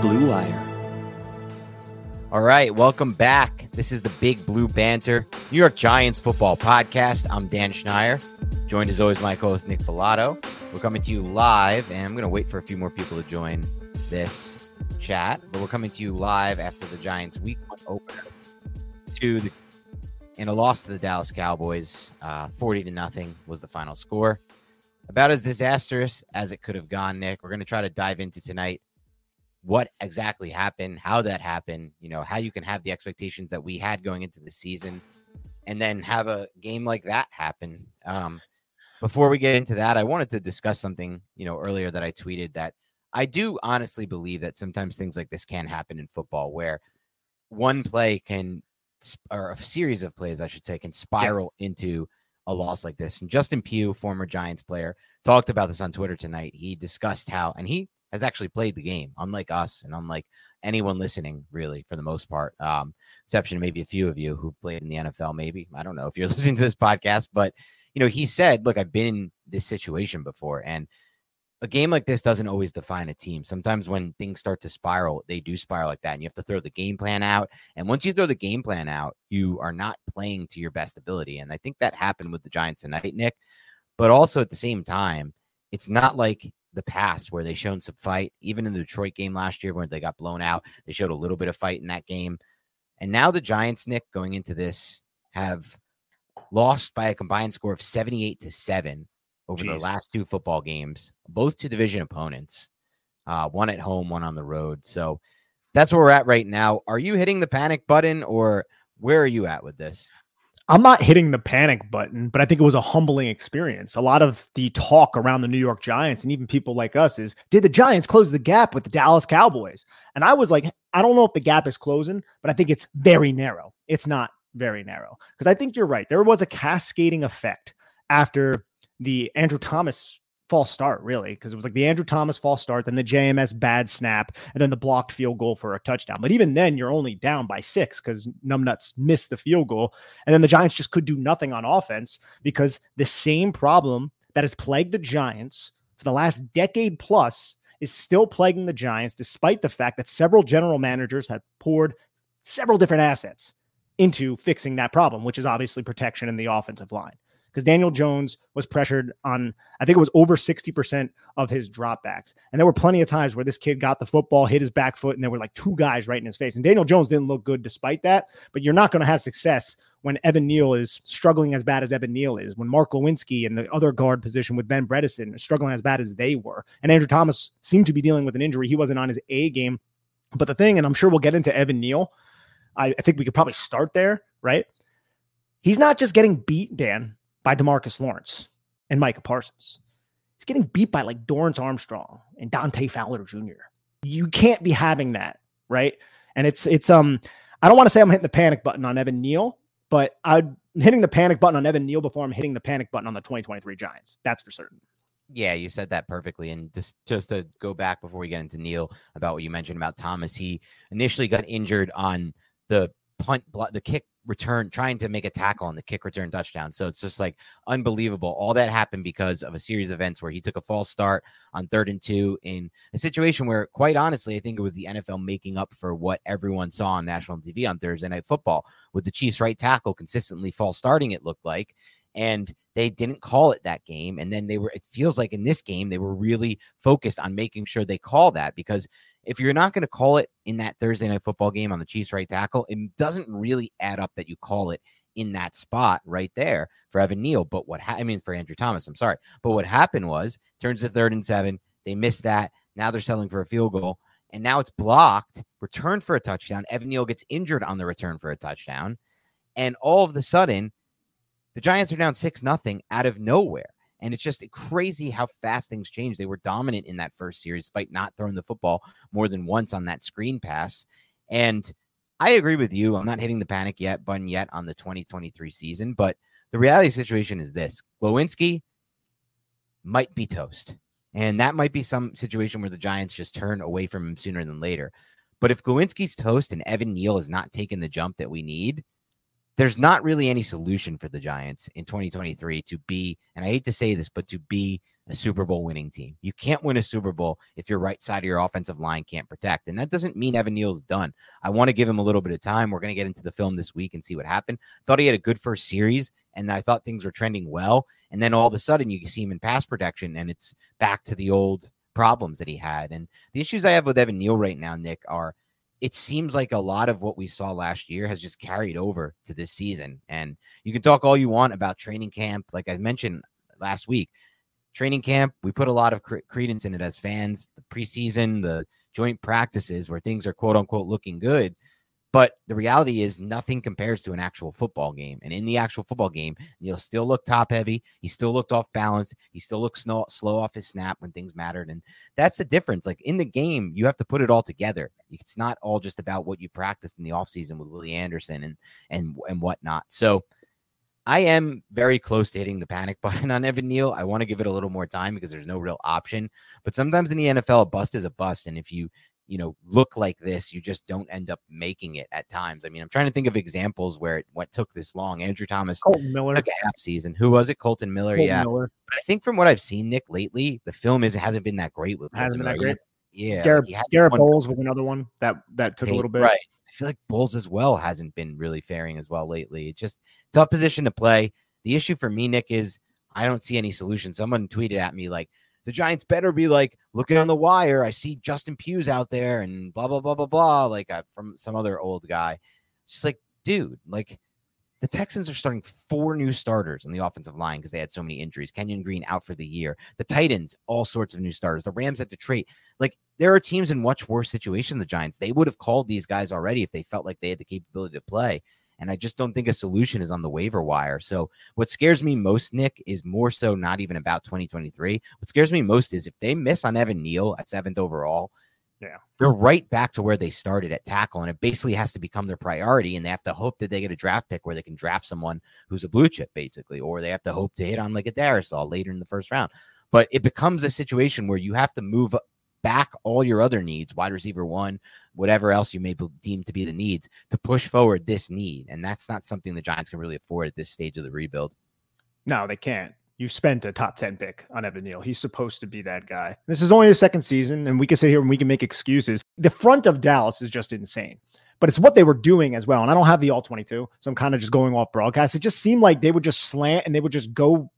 Blue Wire. All right, welcome back. This is the Big Blue Banter New York Giants football podcast. I'm Dan Schneier, joined as always my co-host Nick Falato. We're coming to you live, and I'm going to wait for a few more people to join this chat, but we're coming to you live after the Giants' Week One opener to the in a loss to the Dallas Cowboys, uh, 40 to nothing was the final score. About as disastrous as it could have gone, Nick. We're going to try to dive into tonight what exactly happened, how that happened, you know, how you can have the expectations that we had going into the season and then have a game like that happen. Um, before we get into that, I wanted to discuss something, you know, earlier that I tweeted that I do honestly believe that sometimes things like this can happen in football where one play can, or a series of plays, I should say, can spiral yeah. into a loss like this. And Justin Pugh, former Giants player, talked about this on Twitter tonight. He discussed how, and he has actually played the game, unlike us and unlike anyone listening, really, for the most part. Um, exception maybe a few of you who've played in the NFL, maybe. I don't know if you're listening to this podcast, but you know, he said, Look, I've been in this situation before, and a game like this doesn't always define a team. Sometimes when things start to spiral, they do spiral like that, and you have to throw the game plan out. And once you throw the game plan out, you are not playing to your best ability. And I think that happened with the Giants tonight, Nick. But also at the same time, it's not like the past where they shown some fight. Even in the Detroit game last year when they got blown out, they showed a little bit of fight in that game. And now the Giants, Nick, going into this, have lost by a combined score of 78 to 7 over Jeez. their last two football games, both to division opponents, uh, one at home, one on the road. So that's where we're at right now. Are you hitting the panic button or where are you at with this? I'm not hitting the panic button, but I think it was a humbling experience. A lot of the talk around the New York Giants and even people like us is did the Giants close the gap with the Dallas Cowboys? And I was like, I don't know if the gap is closing, but I think it's very narrow. It's not very narrow because I think you're right. There was a cascading effect after the Andrew Thomas false start, really, because it was like the Andrew Thomas false start, then the JMS bad snap, and then the blocked field goal for a touchdown. But even then, you're only down by six because Numbnuts missed the field goal. And then the Giants just could do nothing on offense because the same problem that has plagued the Giants for the last decade plus is still plaguing the Giants, despite the fact that several general managers have poured several different assets into fixing that problem, which is obviously protection in the offensive line because Daniel Jones was pressured on, I think it was over 60% of his dropbacks. And there were plenty of times where this kid got the football, hit his back foot, and there were like two guys right in his face. And Daniel Jones didn't look good despite that, but you're not going to have success when Evan Neal is struggling as bad as Evan Neal is, when Mark Glowinski and the other guard position with Ben Bredeson are struggling as bad as they were. And Andrew Thomas seemed to be dealing with an injury. He wasn't on his A game. But the thing, and I'm sure we'll get into Evan Neal, I, I think we could probably start there, right? He's not just getting beat, Dan, by Demarcus Lawrence and Micah Parsons. He's getting beat by like Dorance Armstrong and Dante Fowler Jr. You can't be having that, right? And it's it's um I don't want to say I'm hitting the panic button on Evan Neal, but I'm hitting the panic button on Evan Neal before I'm hitting the panic button on the 2023 Giants. That's for certain. Yeah, you said that perfectly. And just just to go back before we get into Neal about what you mentioned about Thomas, he initially got injured on the punt the kick return, trying to make a tackle on the kick return touchdown. So it's just like unbelievable. All that happened because of a series of events where he took a false start on third and two in a situation where, quite honestly, I think it was the NFL making up for what everyone saw on national TV on Thursday Night Football with the Chiefs' right tackle consistently false starting, it looked like. And they didn't call it that game. And then they were, it feels like in this game, they were really focused on making sure they call that because if you're not going to call it in that Thursday night football game on the Chiefs right tackle, it doesn't really add up that you call it in that spot right there for Evan Neal. But what ha- I mean for Andrew Thomas, I'm sorry. But what happened was turns to third and seven. They missed that. Now they're selling for a field goal. And now it's blocked, returned for a touchdown. Evan Neal gets injured on the return for a touchdown. And all of a sudden, the Giants are down six nothing out of nowhere. And it's just crazy how fast things change. They were dominant in that first series, despite not throwing the football more than once on that screen pass. And I agree with you. I'm not hitting the panic yet button yet on the 2023 season, but the reality situation is this Glowinski might be toast. And that might be some situation where the Giants just turn away from him sooner than later. But if Glowinski's toast and Evan Neal is not taking the jump that we need, there's not really any solution for the Giants in 2023 to be, and I hate to say this, but to be a Super Bowl winning team. You can't win a Super Bowl if your right side of your offensive line can't protect. And that doesn't mean Evan Neal's done. I want to give him a little bit of time. We're going to get into the film this week and see what happened. Thought he had a good first series, and I thought things were trending well. And then all of a sudden, you see him in pass protection, and it's back to the old problems that he had. And the issues I have with Evan Neal right now, Nick, are it seems like a lot of what we saw last year has just carried over to this season. And you can talk all you want about training camp. Like I mentioned last week, training camp, we put a lot of credence in it as fans. The preseason, the joint practices where things are quote unquote looking good. But the reality is, nothing compares to an actual football game. And in the actual football game, Neal still looked top heavy. He still looked off balance. He still looked slow, slow off his snap when things mattered. And that's the difference. Like in the game, you have to put it all together. It's not all just about what you practiced in the offseason with Willie Anderson and and and whatnot. So I am very close to hitting the panic button on Evan Neal. I want to give it a little more time because there's no real option. But sometimes in the NFL, a bust is a bust. And if you you know, look like this, you just don't end up making it at times. I mean, I'm trying to think of examples where it what took this long. Andrew Thomas Kolton Miller took a half season. Who was it? Kolton Miller. Kolton yeah. Miller. But I think from what I've seen, Nick, lately, the film is hasn't been that great with hasn't been that great. Yeah. Garrett, Garrett Bolles was another one that that took a little bit. Right. I feel like Bolles as well hasn't been really faring as well lately. It's just tough position to play. The issue for me, Nick, is I don't see any solution. Someone tweeted at me like, the Giants better be like looking on the wire. I see Justin Pugh's out there and blah blah blah blah blah, like uh, from some other old guy. Just like, dude, like the Texans are starting four new starters on the offensive line because they had so many injuries. Kenyon Green out for the year. The Titans, all sorts of new starters. The Rams at Detroit. Like there are teams in much worse situation than the Giants. They would have called these guys already if they felt like they had the capability to play. And I just don't think a solution is on the waiver wire. So what scares me most, Nick, is more so not even about 2023. What scares me most is if they miss on Evan Neal at seventh overall, yeah, they're right back to where they started at tackle, and it basically has to become their priority. And they have to hope that they get a draft pick where they can draft someone who's a blue chip, basically, or they have to hope to hit on like a Darrisaw later in the first round. But it becomes a situation where you have to move back all your other needs, wide receiver one, whatever else you may deem to be the needs, to push forward this need. And that's not something the Giants can really afford at this stage of the rebuild. No, they can't. You spent a top 10 pick on Evan Neal. He's supposed to be that guy. This is only the second season, and we can sit here and we can make excuses. The front of Dallas is just insane but it's what they were doing as well. And I don't have the all 22, so I'm kind of just going off broadcast. It just seemed like they would just slant and they would just go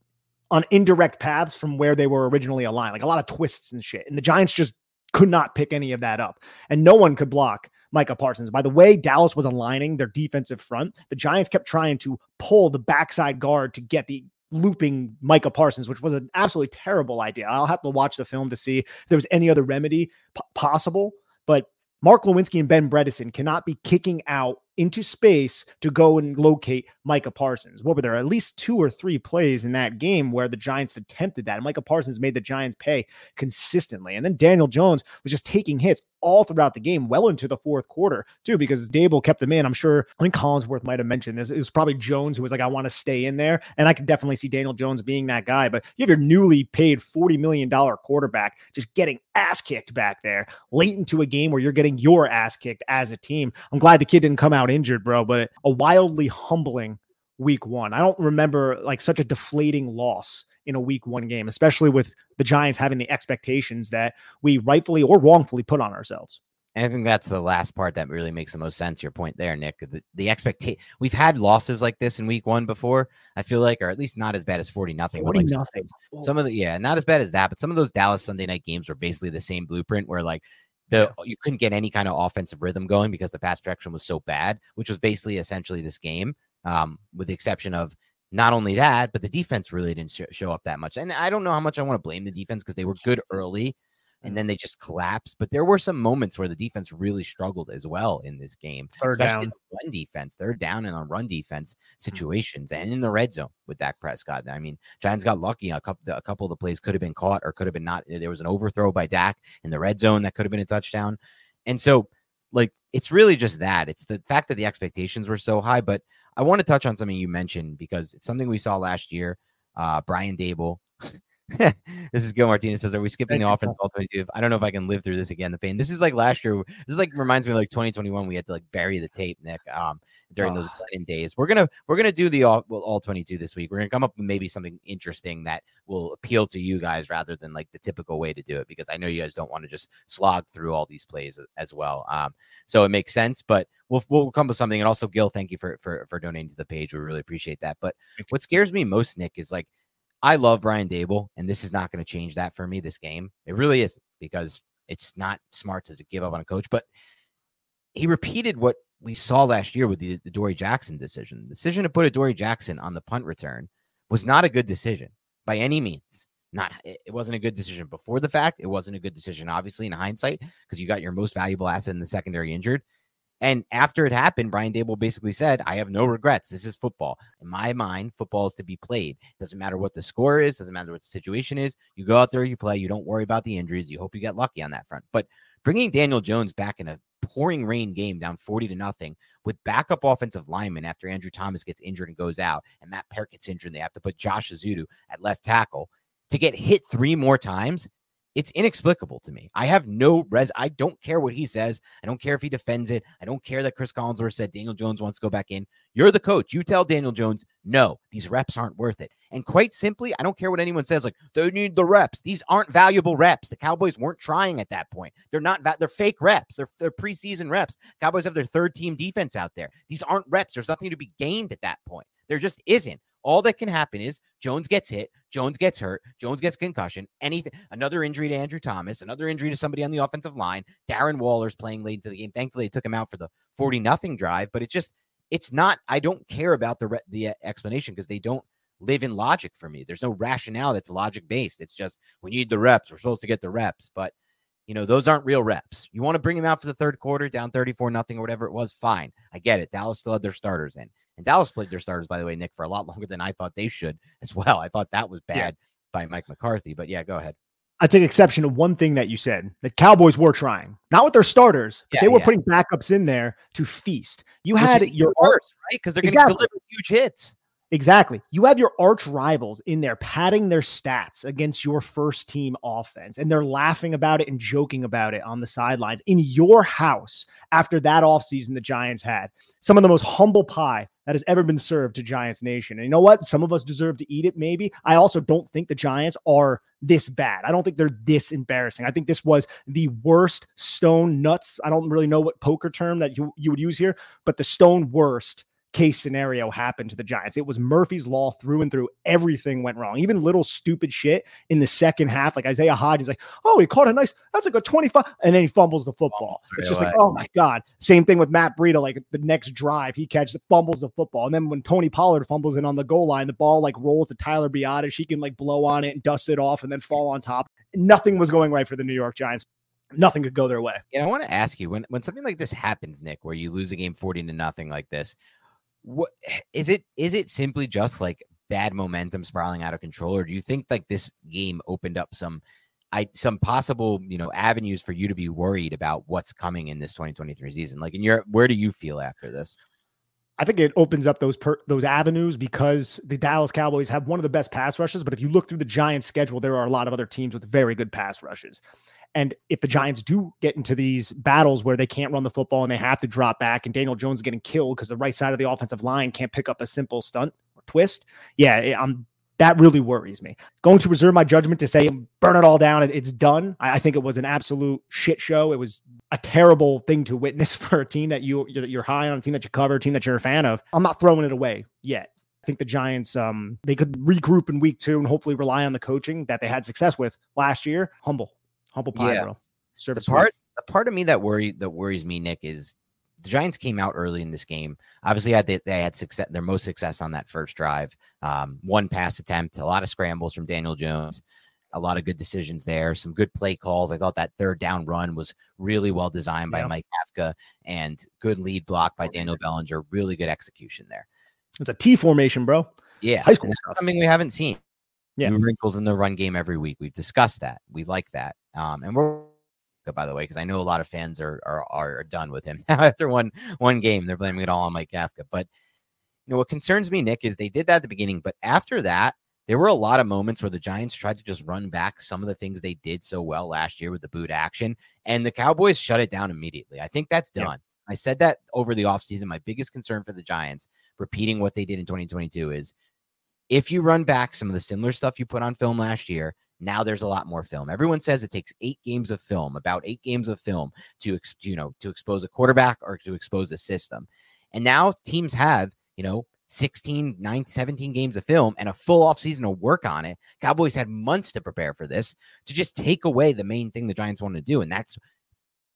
on indirect paths from where they were originally aligned, like a lot of twists and shit. And the Giants just could not pick any of that up. And no one could block Micah Parsons. By the way, Dallas was aligning their defensive front. The Giants kept trying to pull the backside guard to get the looping Micah Parsons, which was an absolutely terrible idea. I'll have to watch the film to see if there was any other remedy p- possible. But Mark Glowinski and Ben Bredeson cannot be kicking out into space to go and locate Micah Parsons. What were there? At least two or three plays in that game where the Giants attempted that. And Micah Parsons made the Giants pay consistently. And then Daniel Jones was just taking hits all throughout the game, well into the fourth quarter, too, because Daboll kept them in. I'm sure, I think Collinsworth might have mentioned this. It was probably Jones who was like, I want to stay in there. And I could definitely see Daniel Jones being that guy. But you have your newly paid $40 million quarterback just getting ass kicked back there late into a game where you're getting your ass kicked as a team. I'm glad the kid didn't come out injured, bro, but a wildly humbling week one. I don't remember like such a deflating loss in a week one game, especially with the Giants having the expectations that we rightfully or wrongfully put on ourselves. And I think that's the last part that really makes the most sense. Your point there, Nick. The, the expectation we've had losses like this in week one before. I feel like, or at least not as bad as forty nothing. Forty like nothing. Some, some of the yeah, not as bad as that, but some of those Dallas Sunday night games were basically the same blueprint where like the you couldn't get any kind of offensive rhythm going because the pass protection was so bad, which was basically essentially this game, um, with the exception of not only that, but the defense really didn't sh- show up that much. And I don't know how much I want to blame the defense because they were good early and then they just collapsed. But there were some moments where the defense really struggled as well in this game. Third down. run defense. They're down in on run defense Mm. situations and in the red zone with Dak Prescott. I mean, Giants got lucky. A couple, a couple of the plays could have been caught or could have been not. There was an overthrow by Dak in the red zone that could have been a touchdown. And so, like, it's really just that. It's the fact that the expectations were so high. But I want to touch on something you mentioned because it's something we saw last year. Uh, Brian Daboll. this is Gil Martinez says, Are we skipping Thank the offense all 22? I don't know if I can live through this again. The pain. This is like last year. This is like reminds me of like 2021. We had to like bury the tape, Nick, um, during those Ah. Days. We're gonna we're gonna do the all well, all 22 this week. We're gonna come up with maybe something interesting that will appeal to you guys rather than like the typical way to do it because I know you guys don't want to just slog through all these plays as well. Um, so it makes sense, but we'll we'll come with something. And also, Gil, thank you for for for donating to the page. We really appreciate that. But what scares me most, Nick, is like I love Brian Daboll, and this is not going to change that for me. This game, it really is because it's not smart to, give up on a coach. But he repeated what we saw last year with the, the Dory Jackson decision. The decision to put Adoree' Jackson on the punt return was not a good decision by any means. Not it wasn't a good decision before the fact. It wasn't a good decision, obviously, in hindsight, because you got your most valuable asset in the secondary injured. And after it happened, Brian Daboll basically said, I have no regrets. This is football. In my mind, football is to be played. Doesn't matter what the score is, doesn't matter what the situation is. You go out there, you play, you don't worry about the injuries. You hope you get lucky on that front. But bringing Daniel Jones back in a pouring rain game down 40 to nothing with backup offensive linemen after Andrew Thomas gets injured and goes out and Matt Peart gets injured and they have to put Josh Ezeudu at left tackle to get hit three more times it's inexplicable to me. I have no res. I don't care what he says. I don't care if he defends it. I don't care that Chris Collinsworth said Daniel Jones wants to go back in. You're the coach. You tell Daniel Jones, no, these reps aren't worth it. And quite simply, I don't care what anyone says. Like they need the reps. These aren't valuable reps. The Cowboys weren't trying at that point. They're not. Va- they're fake reps. They're they're preseason reps. Cowboys have their third team defense out there. These aren't reps. There's nothing to be gained at that point. There just isn't. All that can happen is Jones gets hit, Jones gets hurt, Jones gets concussion, anything, another injury to Andrew Thomas, another injury to somebody on the offensive line. Darren Waller's playing late into the game. Thankfully, they took him out for the 40 nothing drive, but it just, it's not, I don't care about the, re- the uh, explanation because they don't live in logic for me. There's no rationale that's logic based. It's just, we need the reps. We're supposed to get the reps, but you know, those aren't real reps. You want to bring him out for the third quarter, down 34 nothing or whatever it was, fine. I get it. Dallas still had their starters in. And Dallas played their starters, by the way, Nick, for a lot longer than I thought they should as well. I thought that was bad Yeah. by Mike McCarthy. But yeah, go ahead. I take exception to one thing that you said. The Cowboys were trying, not with their starters, but Yeah, they were yeah. putting backups in there to feast. You Which had your worse, right? Because they're going to deliver huge hits. Exactly. You have your arch rivals in there padding their stats against your first team offense, and they're laughing about it and joking about it on the sidelines in your house after that offseason the Giants had. Some of the most humble pie that has ever been served to Giants Nation. And you know what? Some of us deserve to eat it, maybe. I also don't think the Giants are this bad. I don't think they're this embarrassing. I think this was the worst stone nuts. I don't really know what poker term that you, you would use here, but the stone worst case scenario happened to the Giants. It was Murphy's Law through and through. Everything went wrong. Even little stupid shit in the second half. Like Isaiah Hodgins, like, oh, he caught a nice, that's like a 25. And then he fumbles the football. It's just like, oh my God. Same thing with Matt Breida. Like the next drive, he catches, fumbles the football. And then when Tony Pollard fumbles in on the goal line, the ball like rolls to Tyler Biadasz. She can like blow on it and dust it off and then fall on top. Nothing was going right for the New York Giants. Nothing could go their way. And I want to ask you when when something like this happens, Nick, where you lose a game 40 to nothing like this, what is it is it simply just like bad momentum spiraling out of control or do you think like this game opened up some I some possible, you know, avenues for you to be worried about what's coming in this 2023 season? Like in your where do you feel after this? I think it opens up those per- those avenues because the Dallas Cowboys have one of the best pass rushes. But if you look through the Giants' schedule, there are a lot of other teams with very good pass rushes. And if the Giants do get into these battles where they can't run the football and they have to drop back, and Daniel Jones getting killed because the right side of the offensive line can't pick up a simple stunt or twist, yeah, I'm that really worries me. Going to reserve my judgment to say burn it all down. It's done. I, think it was an absolute shit show. It was a terrible thing to witness for a team that you you're high on, a team that you cover, a team that you're a fan of. I'm not throwing it away yet. I think the Giants um they could regroup in week two and hopefully rely on the coaching that they had success with last year. Humble, humble pie, yeah. bro. Service the part, the part of me that worry that worries me, Nick, is the Giants came out early in this game. Obviously, had they, they had success, their most success on that first drive. Um, one pass attempt, a lot of scrambles from Daniel Jones, a lot of good decisions there, some good play calls. I thought that third down run was really well designed by yeah. Mike Kafka and good lead block by Daniel Bellinger. Really good execution there. It's a T formation, bro. Yeah, high school something we haven't seen. Yeah, New wrinkles in the run game every week. We've discussed that. We like that, um, and we're by the way, because I know a lot of fans are, are are done with him after one one game. They're blaming it all on Mike Kafka. But you know what concerns me, Nick, is they did that at the beginning, but after that, there were a lot of moments where the Giants tried to just run back some of the things they did so well last year with the boot action, and the Cowboys shut it down immediately. I think that's done. Yeah. I said that over the offseason. My biggest concern for the Giants, repeating what they did in 2022, is if you run back some of the similar stuff you put on film last year, now there's a lot more film. Everyone says it takes eight games of film, about eight games of film to you know to expose a quarterback or to expose a system. And now teams have, you know, 16, 9, 17 games of film and a full offseason to work on it. Cowboys had months to prepare for this to just take away the main thing the Giants want to do. And that's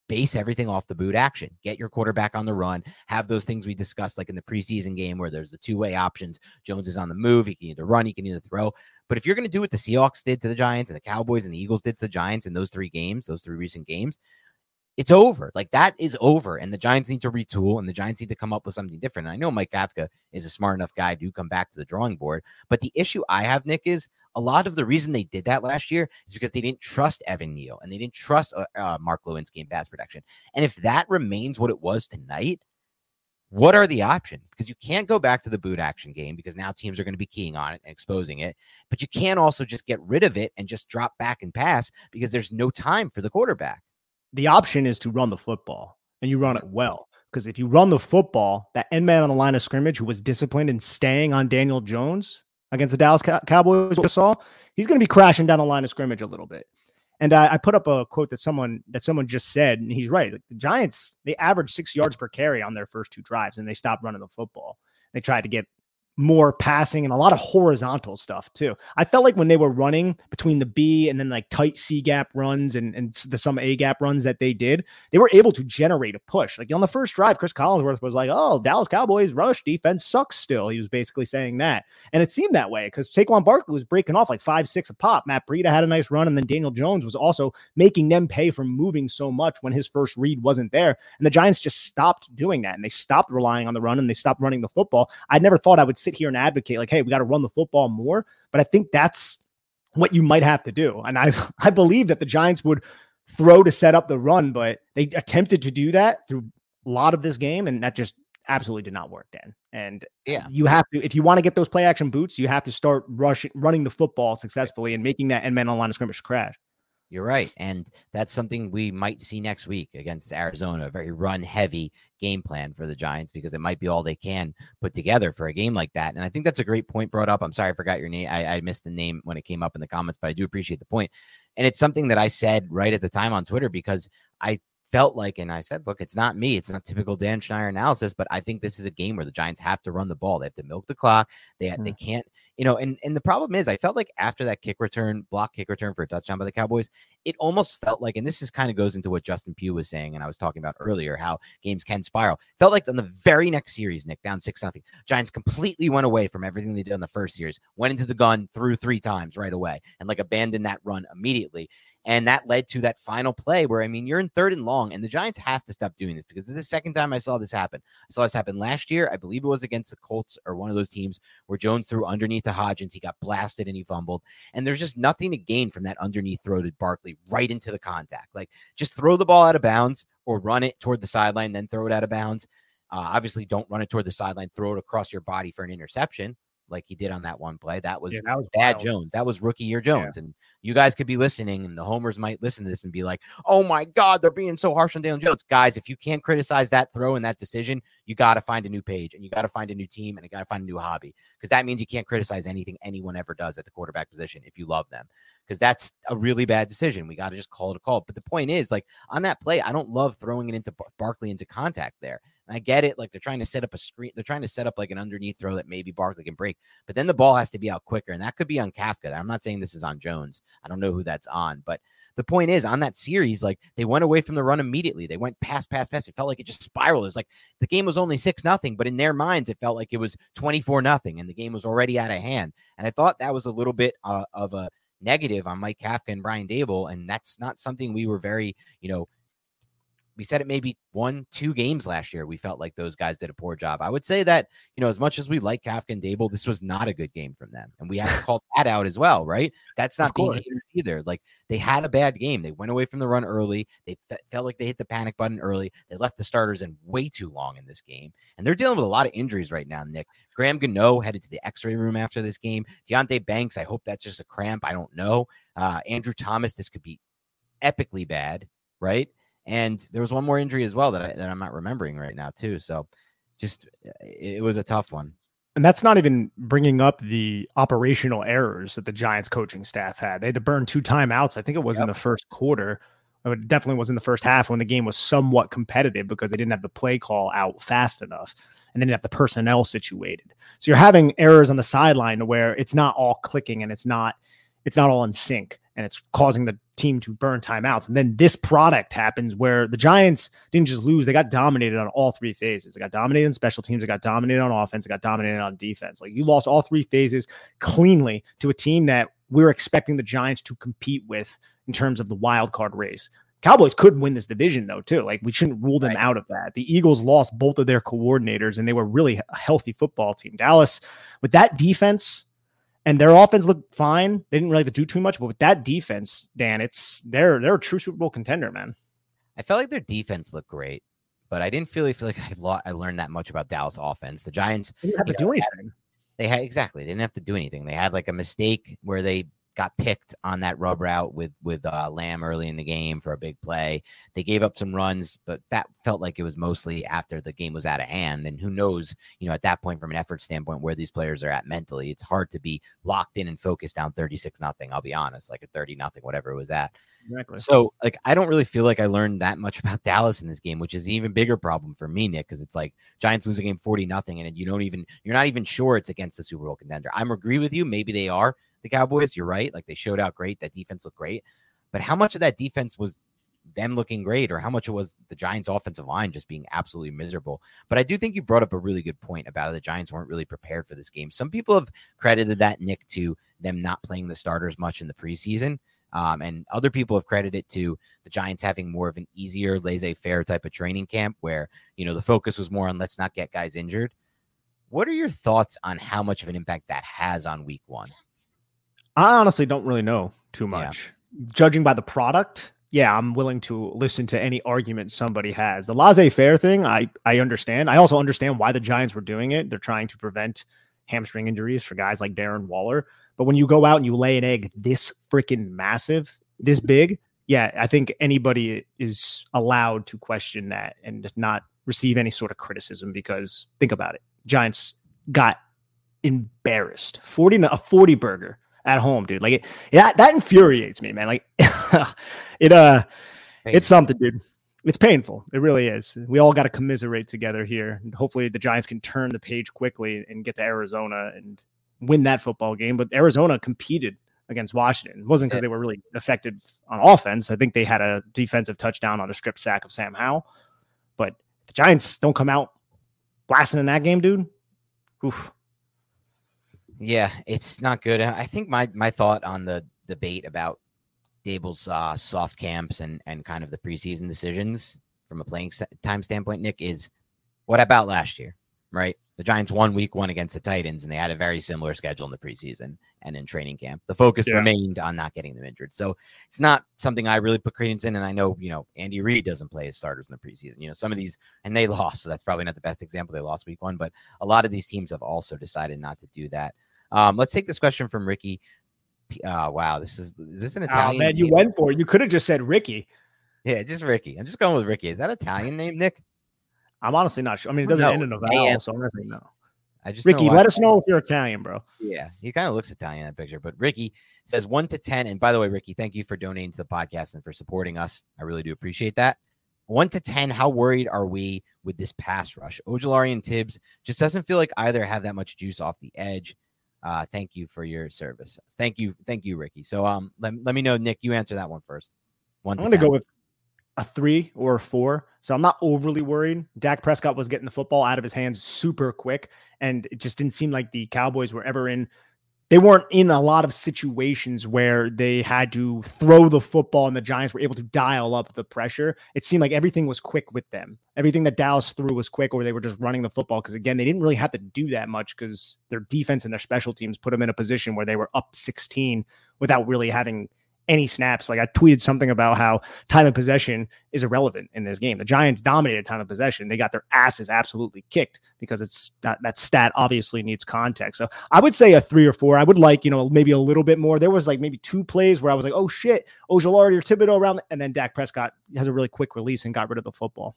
base everything off the boot action. Get your quarterback on the run. Have those things we discussed, like in the preseason game where there's the two way options. Jones is on the move. He can either run, he can either throw. But if you're going to do what the Seahawks did to the Giants and the Cowboys and the Eagles did to the Giants in those three games, those three recent games, it's over. Like that is over. And the Giants need to retool and the Giants need to come up with something different. And I know Mike Kafka is a smart enough guy to come back to the drawing board. But the issue I have, Nick, is a lot of the reason they did that last year is because they didn't trust Evan Neal and they didn't trust uh, uh, Mark Glowinski in pass protection. And if that remains what it was tonight, what are the options? Because you can't go back to the boot action game because now teams are going to be keying on it and exposing it. But you can't also just get rid of it and just drop back and pass because there's no time for the quarterback the option is to run the football and you run it well. Because if you run the football, that end man on the line of scrimmage who was disciplined and staying on Daniel Jones against the Dallas Cowboys, we saw, he's going to be crashing down the line of scrimmage a little bit. And I, I, put up a quote that someone that someone just said, and he's right. Like the Giants, they averaged six yards per carry on their first two drives, and they stopped running the football. They tried to get more passing and a lot of horizontal stuff too. I felt like when they were running between the B and then like tight C gap runs and, and the some A gap runs that they did, they were able to generate a push. Like on the first drive, Chris Collinsworth was like, "Oh, Dallas Cowboys rush defense sucks." Still, he was basically saying that, and it seemed that way because Saquon Barkley was breaking off like five, six a pop. Matt Breida had a nice run, and then Daniel Jones was also making them pay for moving so much when his first read wasn't there. And the Giants just stopped doing that, and they stopped relying on the run, and they stopped running the football. I never thought I would sit here and advocate like, hey, we got to run the football more. But I think that's what you might have to do. And I I believe that the Giants would throw to set up the run, but they attempted to do that through a lot of this game, and that just absolutely did not work, Dan. And yeah, you have to if you want to get those play action boots, you have to start rushing running the football successfully and making that end man on line of scrimmage crash. You're right. And that's something we might see next week against Arizona. A very run heavy game plan for the Giants because it might be all they can put together for a game like that. And I think that's a great point brought up. I'm sorry I forgot your name. I, I missed the name when it came up in the comments, but I do appreciate the point. And it's something that I said right at the time on Twitter because I felt like, and I said, look, it's not me. It's not typical Dan Schneier analysis, but I think this is a game where the Giants have to run the ball. They have to milk the clock. They, mm. they can't you know, and and the problem is, I felt like after that kick return, block kick return for a touchdown by the Cowboys, it almost felt like, and this is kind of goes into what Justin Pugh was saying, and I was talking about earlier, how games can spiral. Felt like on the very next series, Nick down six nothing, Giants completely went away from everything they did in the first series, went into the gun, threw three times right away, and like abandoned that run immediately. And that led to that final play where, I mean, you're in third and long, and the Giants have to stop doing this because this is the second time I saw this happen. I saw this happen last year. I believe it was against the Colts or one of those teams where Jones threw underneath to Hodgins. He got blasted and he fumbled. And there's just nothing to gain from that underneath throw to Barkley right into the contact. Like just throw the ball out of bounds or run it toward the sideline, then throw it out of bounds. Uh, obviously, don't run it toward the sideline, throw it across your body for an interception like he did on that one play. That was, Yeah, that was bad wild. Jones. That was rookie year Jones. And you guys could be listening, and the homers might listen to this and be like, "Oh my God, they're being so harsh on Daniel Jones." Guys, if you can't criticize that throw and that decision, you got to find a new page, and you got to find a new team, and you got to find a new hobby, because that means you can't criticize anything anyone ever does at the quarterback position if you love them, because that's a really bad decision. We got to just call it a call. But the point is, like on that play, I don't love throwing it into Barkley into contact there. And I get it, like they're trying to set up a screen, they're trying to set up like an underneath throw that maybe Barkley can break. But then the ball has to be out quicker, and that could be on Kafka. I'm not saying this is on Jones. I don't know who that's on, but the point is on that series, like they went away from the run immediately. They went pass, pass, pass. It felt like it just spiraled. It was like the game was only six nothing, but in their minds, it felt like it was 24 nothing, and the game was already out of hand. And I thought that was a little bit uh, of a negative on Mike Kafka and Brian Daboll, and that's not something we were very, you know, we said it maybe one, two games last year. We felt like those guys did a poor job. I would say that, you know, as much as we like Kafka and Daboll, this was not a good game from them. And we have to call that out as well, right? That's not being either. Like they had a bad game. They went away from the run early. They fe- felt like they hit the panic button early. They left the starters in way too long in this game. And they're dealing with a lot of injuries right now, Nick. Graham Gano headed to the x-ray room after this game. Deonte Banks, I hope that's just a cramp. I don't know. Uh, Andrew Thomas, this could be epically bad, right? And there was one more injury as well that, I, that I'm not remembering right now, too. So just uh, it, it was a tough one. And that's not even bringing up the operational errors that the Giants coaching staff had. They had to burn two timeouts. I think it was in the first quarter. It definitely was in the first half when the game was somewhat competitive because they didn't have the play call out fast enough and they didn't have the personnel situated. So you're having errors on the sideline where it's not all clicking and it's not it's not all in sync and it's causing the team to burn timeouts. And then this product happens where the Giants didn't just lose, they got dominated on all three phases. They got dominated on special teams, they got dominated on offense, they got dominated on defense. Like you lost all three phases cleanly to a team that we're expecting the Giants to compete with in terms of the wild card race. Cowboys could win this division though, too. Like we shouldn't rule them Right. out of that. The Eagles lost both of their coordinators and they were really a healthy football team. Dallas, with that defense, and their offense looked fine. They didn't really have to do too much, but with that defense, Dan, it's they're they're a true Super Bowl contender, man. I felt like their defense looked great, but I didn't really feel like I, lo- I learned that much about Dallas offense. The Giants, They didn't have to You do know, anything. they had exactly they didn't have to do anything. They had like a mistake where they got picked on that rub route with with uh, Lamb early in the game for a big play. They gave up some runs, but that felt like it was mostly after the game was out of hand. And who knows, you know, at that point from an effort standpoint, where these players are at mentally, it's hard to be locked in and focused down thirty six nothing. I'll be honest, like a thirty nothing, whatever it was at. Exactly. So, like, I don't really feel like I learned that much about Dallas in this game, which is an even bigger problem for me, Nick, because it's like Giants lose a game 40 nothing, and you don't even, you're not even sure it's against the Super Bowl contender. I'm agree with you. Maybe they are the Cowboys. You're right. Like, they showed out great. That defense looked great. But how much of that defense was them looking great, or how much it was the Giants' offensive line just being absolutely miserable? But I do think you brought up a really good point about the Giants weren't really prepared for this game. Some people have credited that, Nick, to them not playing the starters much in the preseason. Um, and other people have credited it to the Giants having more of an easier, laissez faire type of training camp where, you know, the focus was more on let's not get guys injured. What are your thoughts on how much of an impact that has on week one? I honestly don't really know too Yeah. much. Judging by the product, yeah, I'm willing to listen to any argument somebody has. The laissez-faire thing, I I understand. I also understand why the Giants were doing it. They're trying to prevent hamstring injuries for guys like Darren Waller. But when you go out and you lay an egg this freaking massive, this big, yeah, I think anybody is allowed to question that and not receive any sort of criticism because think about it. Giants got embarrassed. 40 a 40 burger at home, dude. Like it, yeah, that infuriates me, man. Like it uh it's something, dude. It's painful. It really is. We all got to commiserate together here. And hopefully the Giants can turn the page quickly and get to Arizona and win that football game. But Arizona competed against Washington. It wasn't because they were really effective on offense. I think they had a defensive touchdown on a strip sack of Sam Howell. But the Giants don't come out blasting in that game, dude. Oof. Yeah, it's not good. I think my my thought on the debate about Daboll's uh, soft camps and and kind of the preseason decisions from a playing time standpoint, Nick, is what about last year? right? The Giants won week one against the Titans, and they had a very similar schedule in the preseason and in training camp. The focus Yeah. remained on not getting them injured. So it's not something I really put credence in. And I know, you know, Andy Reid doesn't play his starters in the preseason. You know, some of these, and they lost. So that's probably not the best example. They lost week one, but a lot of these teams have also decided not to do that. Um, let's take this question from Ricky. Uh, wow, this is is this an Oh Italian? man, you name? went for it. You could have just said Ricky. Yeah, just Ricky. I'm just going with Ricky. Is that Italian name, Nick? I'm honestly not sure. I mean, it doesn't no, end in a vowel, so I'm gonna say no. I just Ricky, let us know if you're Italian, bro. Yeah, he kind of looks Italian in that picture. But Ricky says one to 10. And by the way, Ricky, thank you for donating to the podcast and for supporting us. I really do appreciate that. One to 10, how worried are we with this pass rush? Ojulari and Tibbs just doesn't feel like either have that much juice off the edge. Uh, thank you for your service. Thank you. Thank you, Ricky. So um, let, let me know, Nick, you answer that one first. One I'm gonna 10. go with a three or a four. So I'm not overly worried. Dak Prescott was getting the football out of his hands super quick, and it just didn't seem like the Cowboys were ever in. They weren't in a lot of situations where they had to throw the football and the Giants were able to dial up the pressure. It seemed like everything was quick with them. Everything that Dallas threw was quick, or they were just running the football. Because again, they didn't really have to do that much because their defense and their special teams put them in a position where they were up 16 without really having any snaps. Like I tweeted something about how time of possession is irrelevant in this game. The Giants dominated time of possession. They got their asses absolutely kicked because it's that that stat obviously needs context. So I would say a three or four. I would like, you know, maybe a little bit more. There was like maybe two plays where I was like, oh shit, Ojulari or Thibodeaux around, and then Dak Prescott has a really quick release and got rid of the football.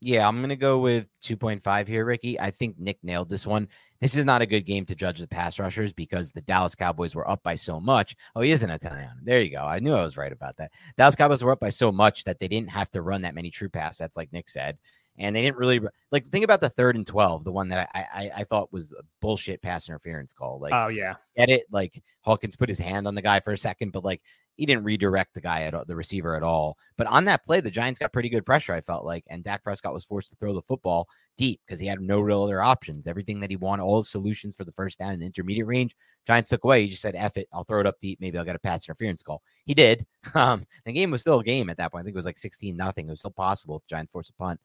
Yeah, I'm gonna go with 2.5 here, Ricky. I think Nick nailed this one. This is not a good game to judge the pass rushers because the Dallas Cowboys were up by so much. Oh, he is an Italian. There you go. I knew I was right about that. Dallas Cowboys were up by so much that they didn't have to run that many true pass sets, like Nick said, and they didn't really like think about the third and 12, the one that I I, I thought was a bullshit pass interference call. Like, Oh yeah. get it? Like Hawkins put his hand on the guy for a second, but like he didn't redirect the guy at the receiver at all. But on that play, the Giants got pretty good pressure. I felt like, and Dak Prescott was forced to throw the football deep because he had no real other options. Everything that he wanted, all solutions for the first down in the intermediate range, Giants took away. He just said, "F it, I'll throw it up deep. Maybe I'll get a pass interference call." He did. Um, the game was still a game at that point. I think it was like sixteen nothing. It was still possible if the Giants forced a punt,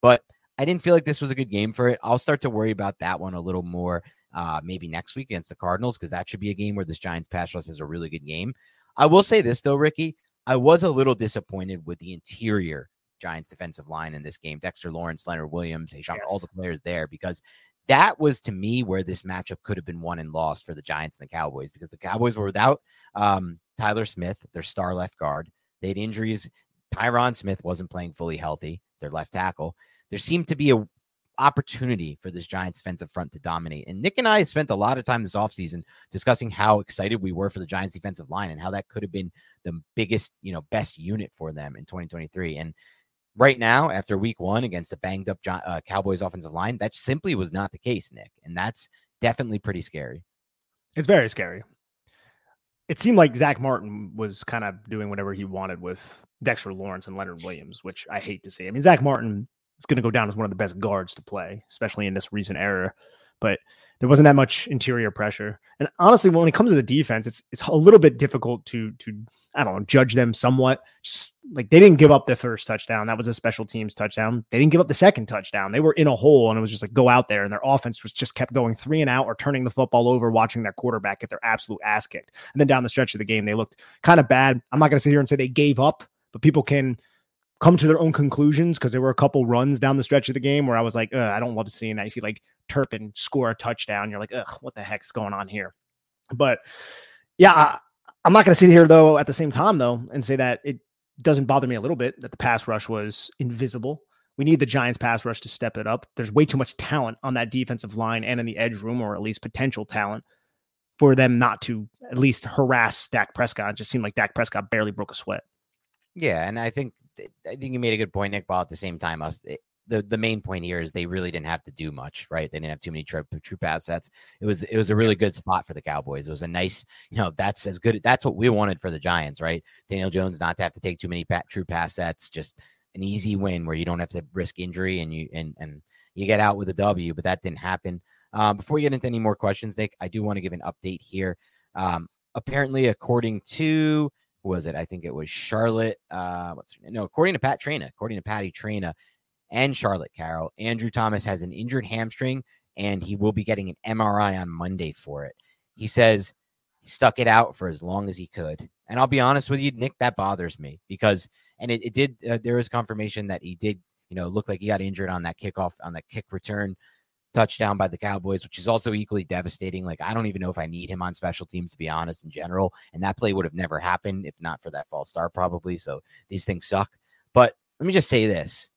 but I didn't feel like this was a good game for it. I'll start to worry about that one a little more uh, maybe next week against the Cardinals because that should be a game where this Giants pass rush is a really good game. I will say this though, Ricky, I was a little disappointed with the interior Giants defensive line in this game. Dexter Lawrence, Leonard Williams, Hey, all the players there because that was to me where this matchup could have been won and lost for the Giants and the Cowboys because the Cowboys were without um, Tyler Smith, their star left guard. They had injuries. Tyron Smith wasn't playing fully healthy, their left tackle. There seemed to be a opportunity for this Giants defensive front to dominate. And Nick and I spent a lot of time this offseason discussing how excited we were for the Giants defensive line and how that could have been the biggest, you know, best unit for them in 2023. And right now, after week one against the banged up uh, Cowboys offensive line, that simply was not the case, Nick. And that's definitely pretty scary. It's very scary. It seemed like Zack Martin was kind of doing whatever he wanted with Dexter Lawrence and Leonard Williams, which I hate to see. I mean, Zack Martin is going to go down as one of the best guards to play, especially in this recent era. But there wasn't that much interior pressure. And honestly, when it comes to the defense, it's it's a little bit difficult to to I don't know judge them somewhat. Just like they didn't give up the first touchdown, that was a special teams touchdown. They didn't give up the second touchdown. They were in a hole, and it was just like go out there, and their offense was just kept going three and out or turning the football over, watching their quarterback get their absolute ass kicked. And then down the stretch of the game, they looked kind of bad. I'm not going to sit here and say they gave up, but people can come to their own conclusions because there were a couple runs down the stretch of the game where I was like, I don't love seeing that. You see like Turpin score a touchdown. You're like, what the heck's going on here? But yeah, I, I'm not going to sit here though at the same time though and say that it doesn't bother me a little bit that the pass rush was invisible. We need the Giants pass rush to step it up. There's way too much talent on that defensive line and in the edge room, or at least potential talent for them not to at least harass Dak Prescott. It just seemed like Dak Prescott barely broke a sweat. Yeah, and I think I think you made a good point, Nick. But at the same time, us it, the the main point here is they really didn't have to do much, right? They didn't have too many true, true pass sets. It was it was a really good spot for the Cowboys. It was a nice, you know, that's as good. That's what we wanted for the Giants, right? Daniel Jones not to have to take too many pat, true pass sets, just an easy win where you don't have to risk injury and you and and you get out with a W. But that didn't happen. Um, before we get into any more questions, Nick, I do want to give an update here. Um, apparently, according to was it? I think it was Charlotte. Uh, what's her name? No, according to Pat Traina, according to Patty Traina, and Charlotte Carroll. Andrew Thomas has an injured hamstring and he will be getting an MRI on Monday for it. He says he stuck it out for as long as he could. And I'll be honest with you, Nick, that bothers me because, and it, it did, uh, was confirmation that he did, you know, look like he got injured on that kickoff, on that kick return touchdown by the Cowboys, which is also equally devastating. Like, I don't even know if I need him on special teams, to be honest, in general. And that play would have never happened if not for that false start, probably. So these things suck. But let me just say this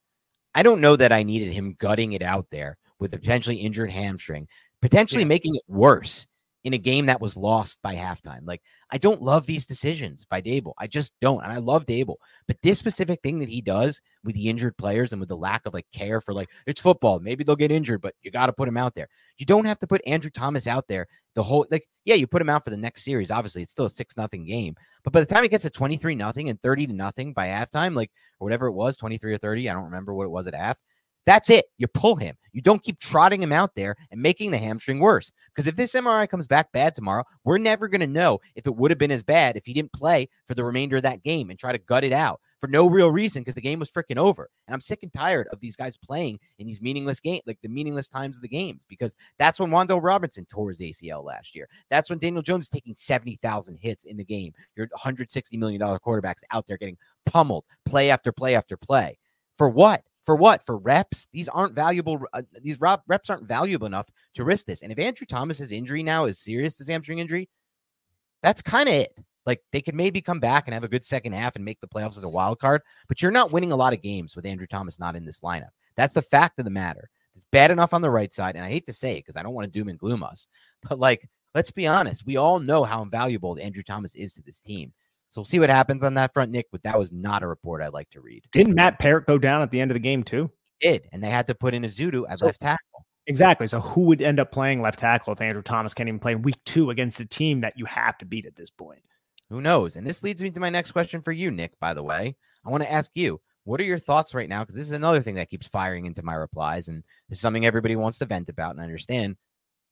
I don't know that I needed him gutting it out there with a potentially injured hamstring, potentially yeah. making it worse in a game that was lost by halftime. Like, I don't love these decisions by Daboll. I just don't. And I love Daboll. But this specific thing that he does with the injured players and with the lack of like care for like, it's football. Maybe they'll get injured, but you got to put him out there. You don't have to put Andrew Thomas out there the whole, like, yeah, you put him out for the next series. Obviously, it's still a six nothing game. But by the time he gets to 23 nothing and 30 to nothing by halftime, like, or whatever it was, 23 or 30, I don't remember what it was at half that's it. You pull him. You don't keep trotting him out there and making the hamstring worse. Because if this MRI comes back bad tomorrow, we're never going to know if it would have been as bad if he didn't play for the remainder of that game and try to gut it out for no real reason because the game was freaking over. And I'm sick and tired of these guys playing in these meaningless games, like the meaningless times of the games, because that's when Wan'Dale Robinson tore his ACL last year. That's when Daniel Jones is taking 70,000 hits in the game. Your $160 million quarterbacks out there getting pummeled play after play after play. For what? For what? For reps? These aren't valuable. Uh, these reps aren't valuable enough to risk this. And if Andrew Thomas's injury now is serious, his hamstring injury, that's kind of it. Like they could maybe come back and have a good second half and make the playoffs as a wild card, but you're not winning a lot of games with Andrew Thomas not in this lineup. That's the fact of the matter. It's bad enough on the right side, and I hate to say it because I don't want to doom and gloom us, but like let's be honest, we all know how invaluable Andrew Thomas is to this team. So we'll see what happens on that front, Nick. But that was not a report I'd like to read. Didn't Matt Peart go down at the end of the game too? He did, and they had to put in Ezeudu at so, left tackle. Exactly. So who would end up playing left tackle if Andrew Thomas can't even play in week two against the team that you have to beat at this point? Who knows? And this leads me to my next question for you, Nick. By the way, I want to ask you. What are your thoughts right now? Because this is another thing that keeps firing into my replies, and is something everybody wants to vent about and understand.